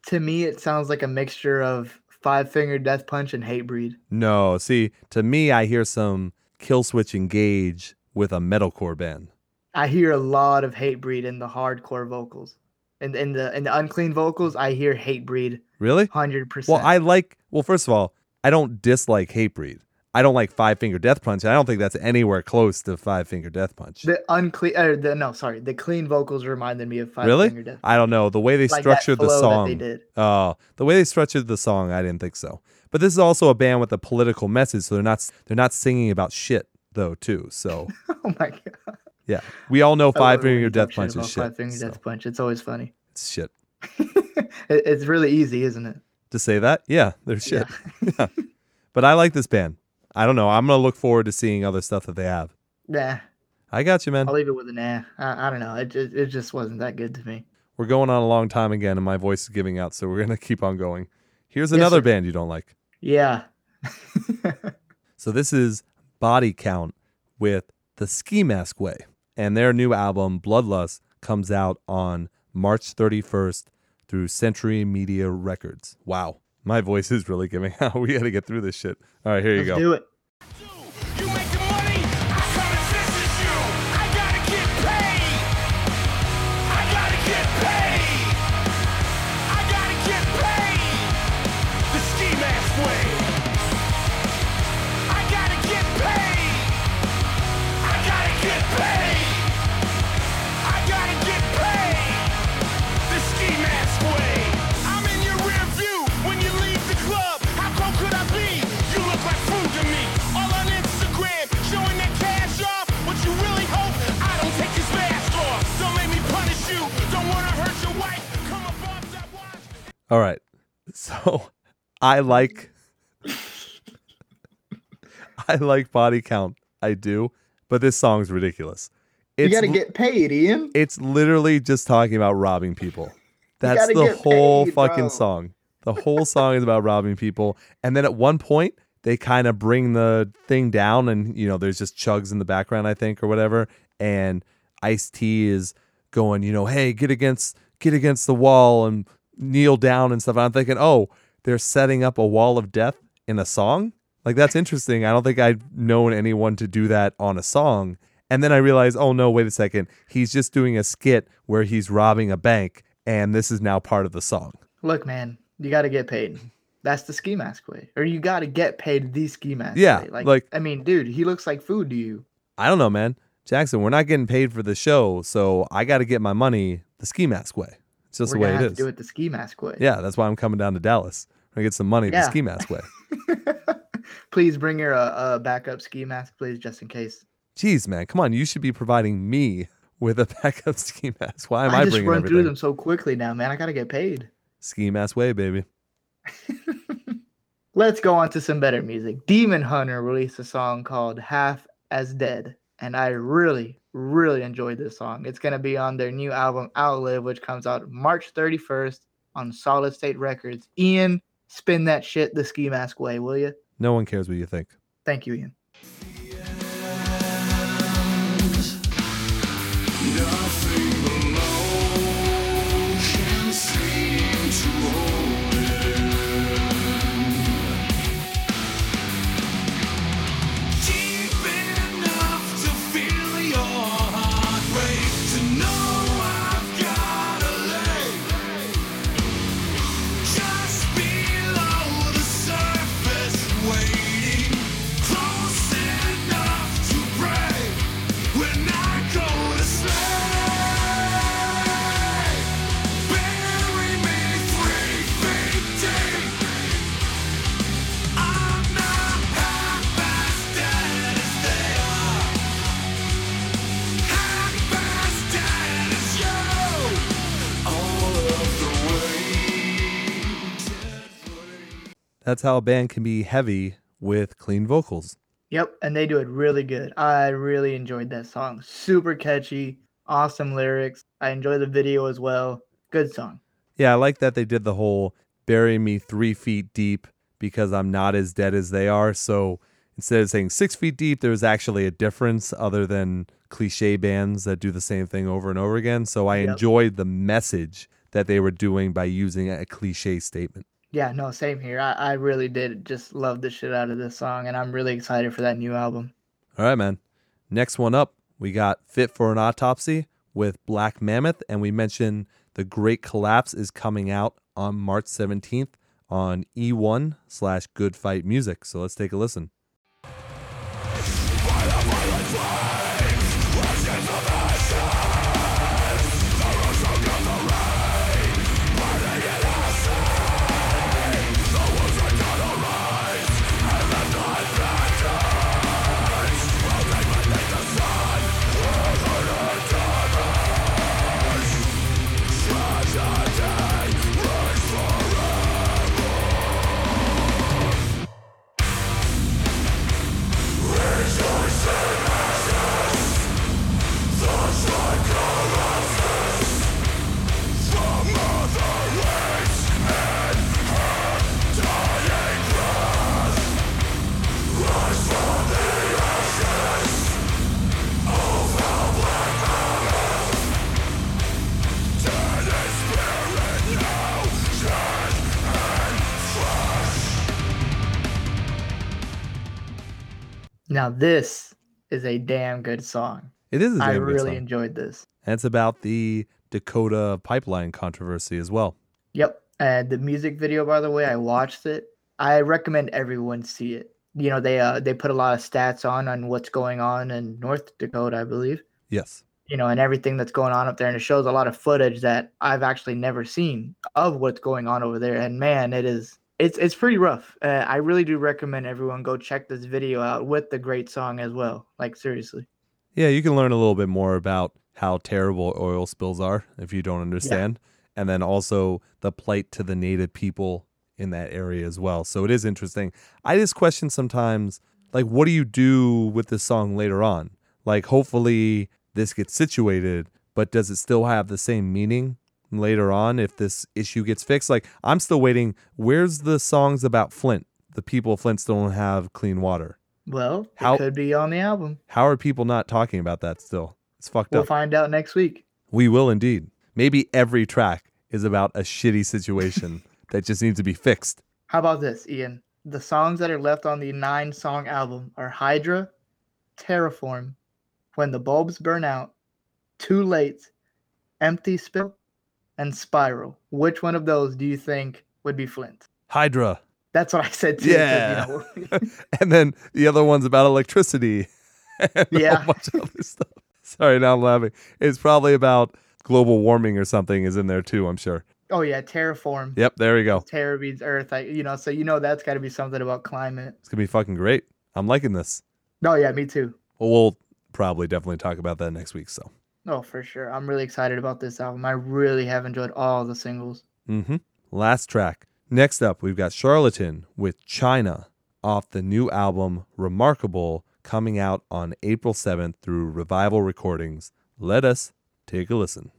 S2: To me, it sounds like a mixture of Five Finger Death Punch and Hatebreed.
S1: No, see, to me, I hear some Killswitch Engage with a metalcore band.
S2: I hear a lot of Hatebreed in the hardcore vocals. In, in the in the unclean vocals, I hear Hatebreed
S1: Really?
S2: hundred percent.
S1: Well, I like. Well, first of all, I don't dislike Hatebreed. I don't like Five Finger Death Punch. I don't think that's anywhere close to Five Finger Death Punch.
S2: the unclean. Uh, the, no, sorry, the clean vocals reminded me of Five
S1: really?
S2: Finger Death. Really?
S1: I don't know the way they
S2: Like
S1: structured the song.
S2: they did.
S1: Oh, the way they structured the song, I didn't think so. But this is also a band with a political message, so they're not they're not singing about shit though, too. So
S2: Oh my god.
S1: yeah, we all know Five Finger Death Punch is shit.
S2: Five Finger
S1: so
S2: Death Punch. It's always funny.
S1: It's shit.
S2: It- it's really easy, isn't it?
S1: To say that, yeah, they're shit. Yeah. But I like this band. I don't know. I'm gonna look forward to seeing other stuff that they have.
S2: Nah,
S1: I got you, man.
S2: I'll leave it with a nah. I, I don't know. It just, it just wasn't that good to me.
S1: We're going on a long time again, and my voice is giving out, so we're gonna keep on going. Here's another
S2: sir.
S1: band you don't like.
S2: Yeah.
S1: So this is Body Count with the Ski Mask Way, and their new album Bloodlust comes out on March 31st through Century Media Records. Wow, my voice is really giving out. We got to get through this shit. All right, here you
S2: Let's
S1: go.
S2: do it.
S3: All
S1: right, so I like I like Body Count. I do, but this song's ridiculous.
S2: You got to get paid, Ian.
S1: it's literally just talking about robbing people. That's the whole
S2: paid,
S1: fucking
S2: bro.
S1: song. The whole song is about robbing people. And then at one point, they kind of bring the thing down, and you know, there's just chugs in the background, I think, or whatever. And Ice T is going, you know, hey, get against, get against the wall and kneel down and stuff. And I'm thinking, oh, they're setting up a wall of death in a song. Like that's interesting. I don't think I've known anyone to do that on a song. And then I realized, oh no, wait a second. He's just doing a skit where he's robbing a bank, and this is now part of the song.
S2: Look, man, you got to get paid. That's the ski mask way, or you got to get paid the ski mask.
S1: Yeah,
S2: way. like,
S1: like-
S2: I mean, dude, he looks like food to you.
S1: I don't know, man. Jackson, we're not getting paid for the show, so I got to get my money the ski mask way. It's just
S2: We're
S1: the way it is.
S2: do it the ski mask way.
S1: Yeah, that's why I'm coming down to Dallas. I get some money the ski mask way.
S2: please bring your uh, uh, backup ski mask, please, just in case.
S1: Jeez, man, come on. You should be providing me with a backup ski mask. Why am I,
S2: I just run
S1: everything?
S2: through them so quickly now, man. I gotta get paid.
S1: Ski mask way, baby.
S2: Let's go on to some better music. Demon Hunter released a song called Half as Dead, and I really, really enjoyed this song. It's going to be on their new album Outlive, which comes out March 31st on Solid State Records. Ian, spin that shit the ski mask way, will you?
S1: No one cares what you think.
S2: Thank you, Ian.
S1: That's how a band can be heavy with clean vocals.
S2: Yep, and they do it really good. I really enjoyed that song. Super catchy, awesome lyrics. I enjoy the video as well. Good song.
S1: Yeah, I like that they did the whole bury me three feet deep because I'm not as dead as they are. So instead of saying six feet deep, there's actually a difference other than cliche bands that do the same thing over and over again. So I
S2: Yep.
S1: enjoyed the message that they were doing by using a cliche statement.
S2: Yeah, no, same here. I, I really did just love the shit out of this song, and I'm really excited for that new album.
S1: All right, man. Next one up, we got Fit for an Autopsy with Black Mammoth, and we mentioned The Great Collapse is coming out on March 17th on E1 slash Good Fight Music. So let's take a listen.
S2: Now, this is a damn good song.
S1: It is a
S2: I really enjoyed this.
S1: And it's about the Dakota pipeline controversy as well.
S2: Yep. And the music video, by the way, I watched it. I recommend everyone see it. You know, they uh they put a lot of stats on on what's going on in North Dakota, I believe.
S1: Yes.
S2: You know, and everything that's going on up there, and it shows a lot of footage that I've actually never seen of what's going on over there. And man, it is it's it's pretty rough. Uh, I really do recommend everyone go check this video out with the great song as well. Like seriously.
S1: Yeah, you can learn a little bit more about how terrible oil spills are if you don't understand. And then also the plight to the native people in that area as well. So it is interesting. I just question sometimes, like, what do you do with this song later on? Like, hopefully this gets situated, but does it still have the same meaning later on if this issue gets fixed? Like, I'm still waiting. Where's the songs about Flint? The people of Flint still don't have clean water.
S2: Well,
S1: How-
S2: could be on the album.
S1: How are people not talking about that still? It's fucked
S2: We'll
S1: up.
S2: find out next week.
S1: We will indeed. Maybe every track is about a shitty situation that just needs to be fixed.
S2: How about this, Ian? The songs that are left on the nine song album are Hydra, Terraform, When the Bulbs Burn Out, Too Late, Empty Still, and Spiral. Which one of those do you think would be Flint?
S1: Hydra.
S2: That's what I said too.
S1: Yeah.
S2: You know,
S1: And then the other one's about electricity.
S2: Yeah.
S1: A bunch of other stuff. Sorry, now I'm laughing. It's probably about global warming or something is in there too, I'm sure.
S2: oh yeah, Terraform.
S1: Yep, there we go.
S2: Terra means Earth. I, you know, so you know that's got to be something about climate.
S1: It's going to be fucking great. I'm liking this.
S2: Oh yeah, me too.
S1: Well, we'll probably definitely talk about that next week. So,
S2: Oh, for sure. I'm really excited about this album. I really have enjoyed all the singles.
S1: Mm-hmm. last track. Next up, we've got Charlatan with China off the new album Remarkable coming out on April 7th through Revival Recordings. Let us take a listen.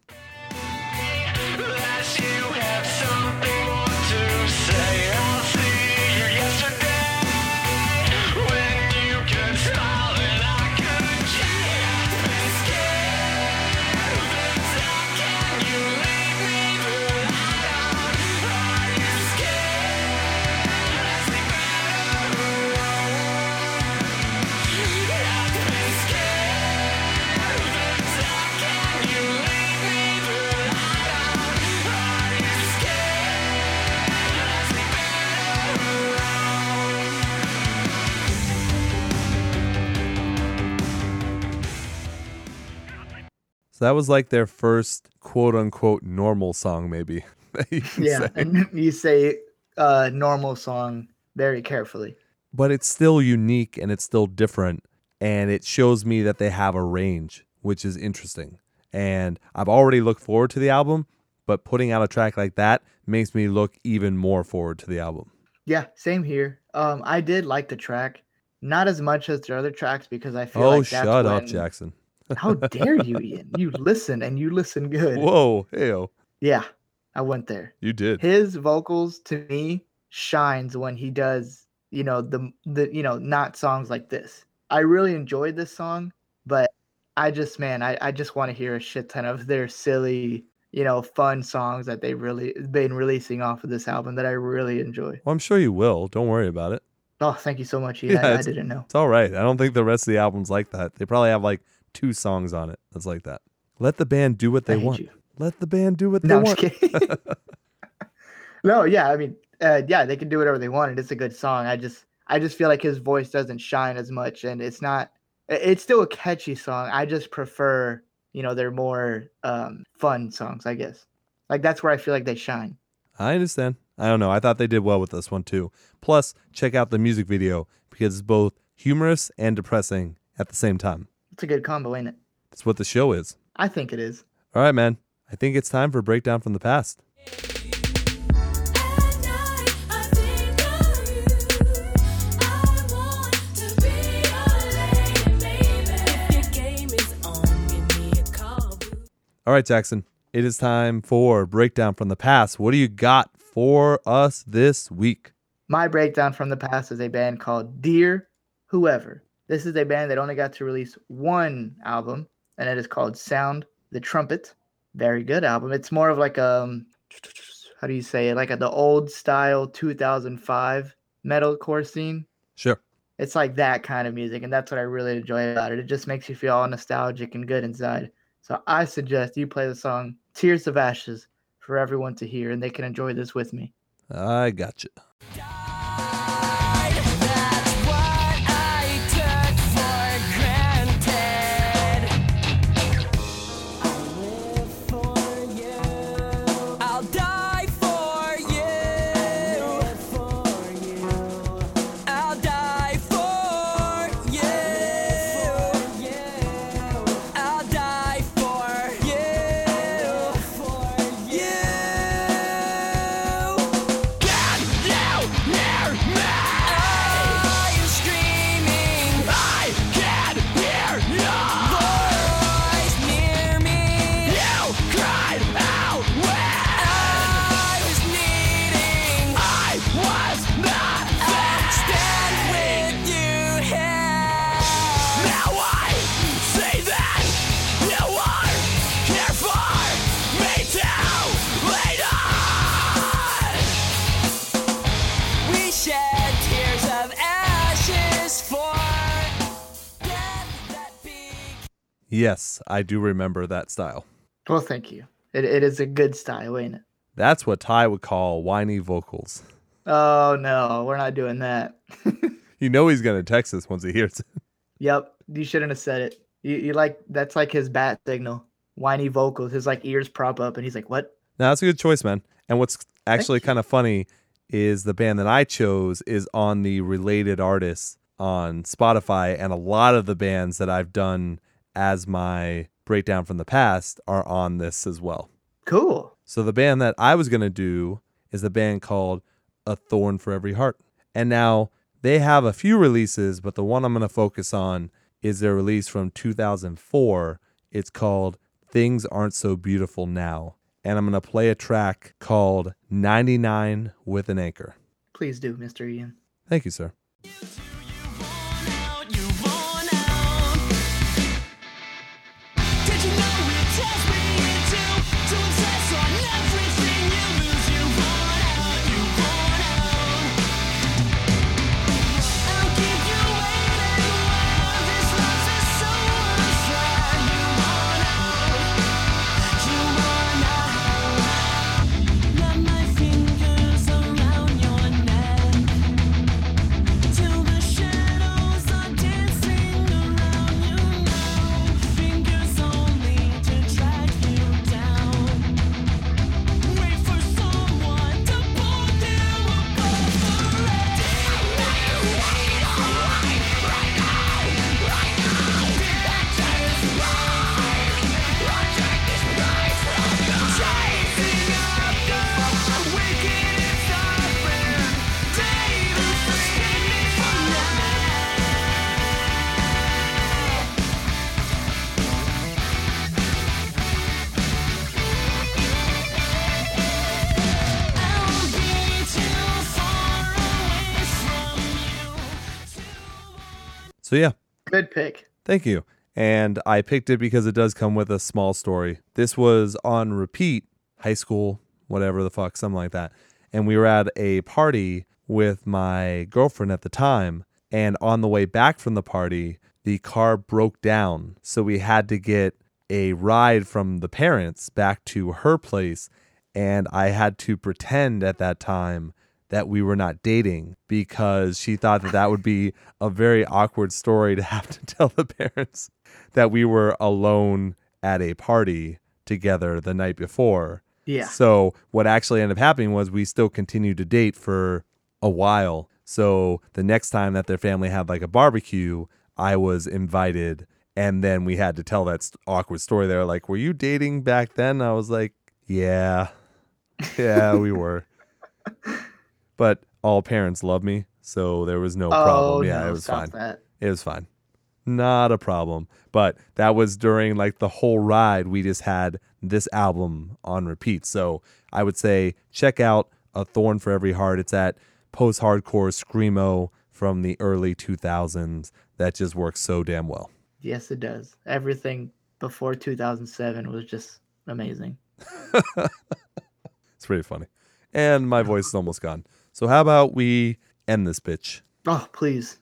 S1: So that was like their first quote unquote normal song, maybe. that you can
S2: Yeah,
S1: say.
S2: and you say uh normal song very carefully.
S1: But it's still unique and it's still different. And it shows me that they have a range, which is interesting. And I've already looked forward to the album, but putting out a track like that makes me look even more forward to the album.
S2: Yeah, same here. Um, I did like the track, not as much as the other tracks because I feel
S1: Oh,
S2: like that's
S1: shut up,
S2: when-
S1: Jackson.
S2: How dare you, Ian? You listen and you listen good.
S1: Whoa, heyo.
S2: Yeah, I went there.
S1: You did.
S2: His vocals to me shines when he does you know the the you know not songs like this. I really enjoyed this song, but I just man, I, I just want to hear a shit ton of their silly, you know, fun songs that they've really been releasing off of this album that I really enjoy.
S1: Well, I'm sure you will. Don't worry about it.
S2: Oh, thank you so much, Ian.
S1: Yeah,
S2: I, I didn't know.
S1: It's all right. I don't think the rest of the album's like that. They probably have like two songs on it that's like that. Let the band do what they want.
S2: you.
S1: Let the band do what they
S2: No,
S1: want.
S2: no, yeah, I mean, uh, yeah, they can do whatever they want, and it's a good song. I just, I just feel like his voice doesn't shine as much, and it's not. It's still a catchy song. I just prefer, you know, they're more um, fun songs. I guess, like that's where I feel like they shine.
S1: I understand. I don't know. I thought they did well with this one too. Plus, check out the music video because it's both humorous and depressing at the same time.
S2: It's a good combo, ain't it?
S1: That's what the show is.
S2: I think it is.
S1: All right, man. I think it's time for a breakdown from the past.
S5: At night, I think of you. I want to be your lady, baby. If your game is on, give me a call.
S1: All right, Jackson. It is time for breakdown from the past. What do you got for us this week?
S2: My breakdown from the past is a band called Dear Whoever. This is a band that only got to release one album, and it is called Sound the Trumpet. Very good album. It's more of like um, how do you say it? Like a, the old style 2005 metalcore scene.
S1: Sure.
S2: It's like that kind of music, and that's what I really enjoy about it. It just makes you feel all nostalgic and good inside. So I suggest you play the song "Tears of Ashes" for everyone to hear, and they can enjoy this with me.
S1: I got Yes, I do remember that style.
S2: Well, thank you. It, it is a good style, ain't it?
S1: That's what Ty would call whiny vocals.
S2: Oh no, we're not doing that.
S1: You know he's going to text us once he hears it.
S2: yep, you shouldn't have said it. You, you like that's like his bat signal. Whiny vocals. His like ears prop up, and he's like, "What?"
S1: No, that's a good choice, man. And what's actually kind of funny is the band that I chose is on the related artists on Spotify, and a lot of the bands that I've done as my breakdown from the past are on this as well.
S2: Cool.
S1: So the band that I was gonna do is the band called A Thorn for Every Heart. And now they have a few releases, but the one I'm gonna focus on is their release from 2004. It's called Things Aren't So Beautiful Now. And I'm gonna play a track called 99 with an Anchor.
S2: Please do, Mr. Ian.
S1: Thank you, sir.
S5: So
S1: yeah,
S2: Good pick.
S1: Thank you. And I picked it because it does come with a small story. This was on repeat, high school, whatever the fuck, something like that. And we were at a party with my girlfriend at the time. And on the way back from the party, the car broke down. So we had to get a ride from the parents back to her place. And I had to pretend at that time that we were not dating because she thought that that would be a very awkward story to have to tell the parents that we were alone at a party together the night before.
S2: Yeah.
S1: So what actually ended up happening was we still continued to date for a while. So the next time that their family had like a barbecue, I was invited and then we had to tell that awkward story. They were like, "Were you dating back then?" I was like, "Yeah. Yeah, we were." but all parents love me, so there was no oh, problem. Yeah,
S2: Oh, no,
S1: it was fine.
S2: That.
S1: It was fine. Not a problem. But that was during like the whole ride. We just had this album on repeat. So I would say check out A Thorn for Every Heart. It's at post hardcore Screamo from the early 2000s. That just works so damn well.
S2: Yes, it does. Everything before 2007 was just amazing.
S1: It's pretty funny. And my voice is almost gone. So how about we end this bitch?
S2: Oh, please.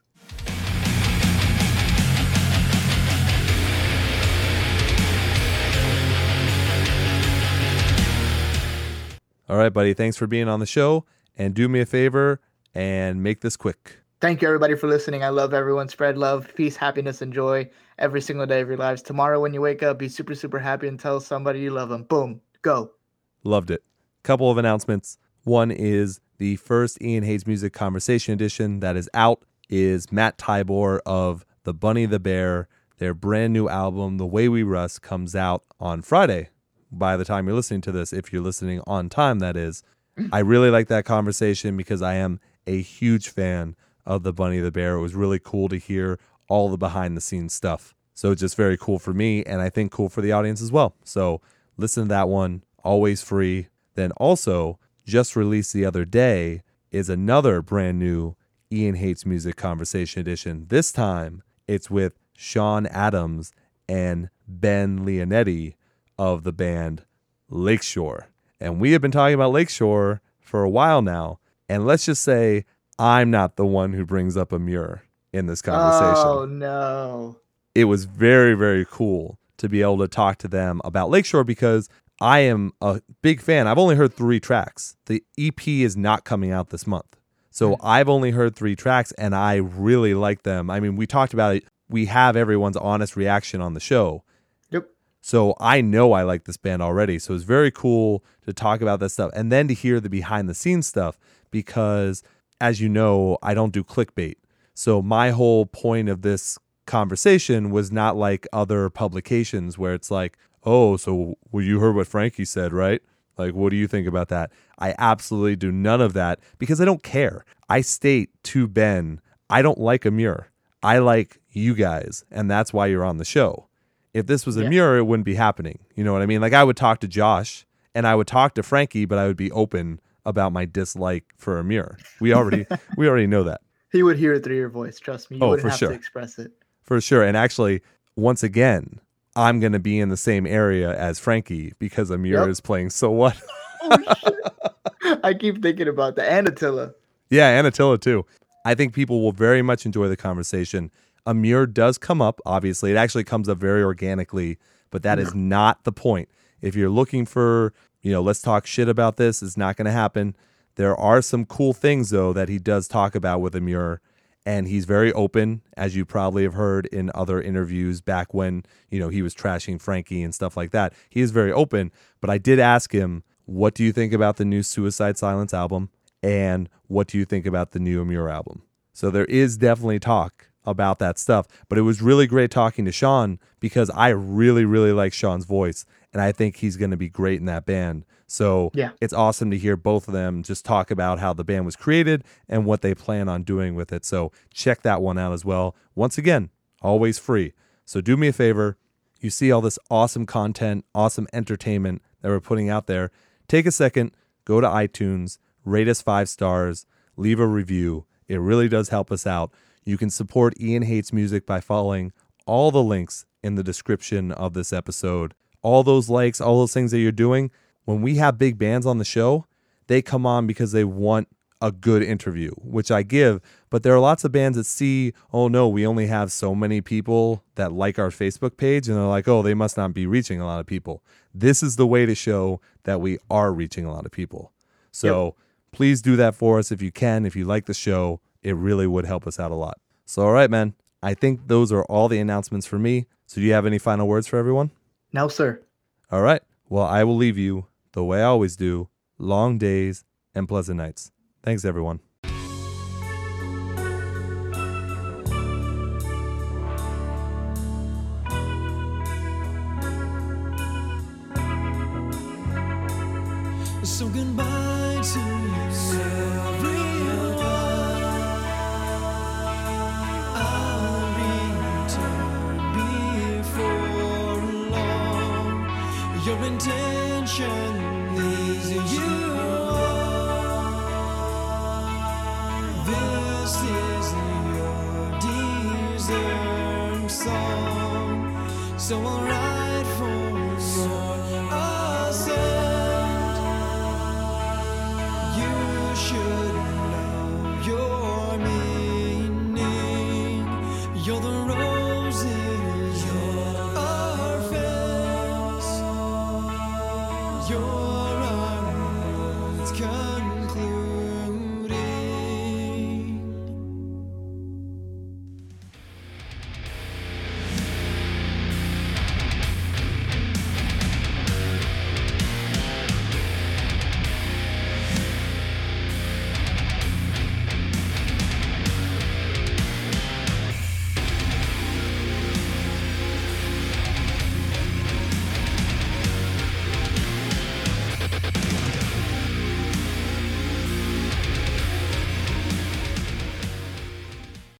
S1: All right, buddy. Thanks for being on the show. And do me a favor and make this quick.
S2: Thank you, everybody, for listening. I love everyone. Spread love, peace, happiness, and joy every single day of your lives. Tomorrow, when you wake up, be super, super happy and tell somebody you love them. Boom. Go.
S1: Loved it. Couple of announcements. One is the first Ian Hates Music Conversation Edition that is out is Matt Tybor of The Bunny the Bear. Their brand new album, The Way We Rust, comes out on Friday. By the time you're listening to this, if you're listening on time, that is. I really like that conversation because I am a huge fan of The Bunny the Bear. It was really cool to hear all the behind the scenes stuff. So it's just very cool for me and I think cool for the audience as well. So listen to that one, always free. Then also, just released the other day is another brand new Ian Hates Music Conversation Edition. This time it's with Sean Adams and Ben Lionetti of the band Lakeshore. And we have been talking about Lakeshore for a while now. And let's just say I'm not the one who brings up Emmure in this conversation
S2: Oh, no.
S1: it was very very cool to be able to talk to them about Lakeshore because I am a big fan. I've only heard 3 tracks. The EP is not coming out this month. So hmm. I've only heard 3 tracks and I really like them. I mean, we talked about it. We have everyone's honest reaction on the show.
S2: Yep.
S1: So I know I like this band already. So it's very cool to talk about this stuff and then to hear the behind the scenes stuff because as you know, I don't do clickbait. So my whole point of this conversation was not like other publications where it's like, "Oh, so well you heard what Frankie said, right?" Like, what do you think about that? I absolutely do none of that because I don't care. I state to Ben, I don't like Emmure. I like you guys, and that's why you're on the show. If this was a
S2: Yeah.
S1: mirror, it wouldn't be happening. You know what I mean? Like I would talk to Josh and I would talk to Frankie, but I would be open about my dislike for Emmure. We already we already know that
S2: He would hear it through your voice. Trust me. You
S1: Oh,
S2: wouldn't
S1: for
S2: have
S1: sure.
S2: to express it.
S1: for sure. And actually, once again, I'm gonna be in the same area as Frankie because Emmure
S2: Yep.
S1: is playing so what?
S2: Oh. I keep thinking about the Anatilla.
S1: Yeah, and Attila too. I think people will very much enjoy the conversation. Emmure does come up, obviously. It actually comes up very organically, but that is not the point. If you're looking for, you know, let's talk shit about this, it's not going to happen. There are some cool things, though, that he does talk about with Amir, and he's very open, as you probably have heard in other interviews back when, you know, he was trashing Frankie and stuff like that. He is very open, but I did ask him, what do you think about the new Suicide Silence album? and what do you think about the new Emmure album? So there is definitely talk about that stuff, but it was really great talking to Sean because I really, really like Sean's voice and I think he's going to be great in that band. So
S2: Yeah.
S1: it's awesome to hear both of them just talk about how the band was created and what they plan on doing with it. So check that one out as well. Once again, always free. So do me a favor. You see all this awesome content, awesome entertainment that we're putting out there. Take a second, go to iTunes, rate us five stars, leave a review. It really does help us out. You can support Ian Hates Music by following all the links in the description of this episode. All those likes, all those things that you're doing, when we have big bands on the show, they come on because they want a good interview, which I give. But there are lots of bands that see, oh no, we only have so many people that like our Facebook page, and they're like, oh, they must not be reaching a lot of people. This is the way to show that we are reaching a lot of people. So please do that for us if you can. If you like the show, it really would help us out a lot. So, all right, man. I think those are all the announcements for me. So, do you have any final words for everyone?
S2: No, sir.
S1: All right. Well, I will leave you the way I always do long days and pleasant nights. Thanks, everyone.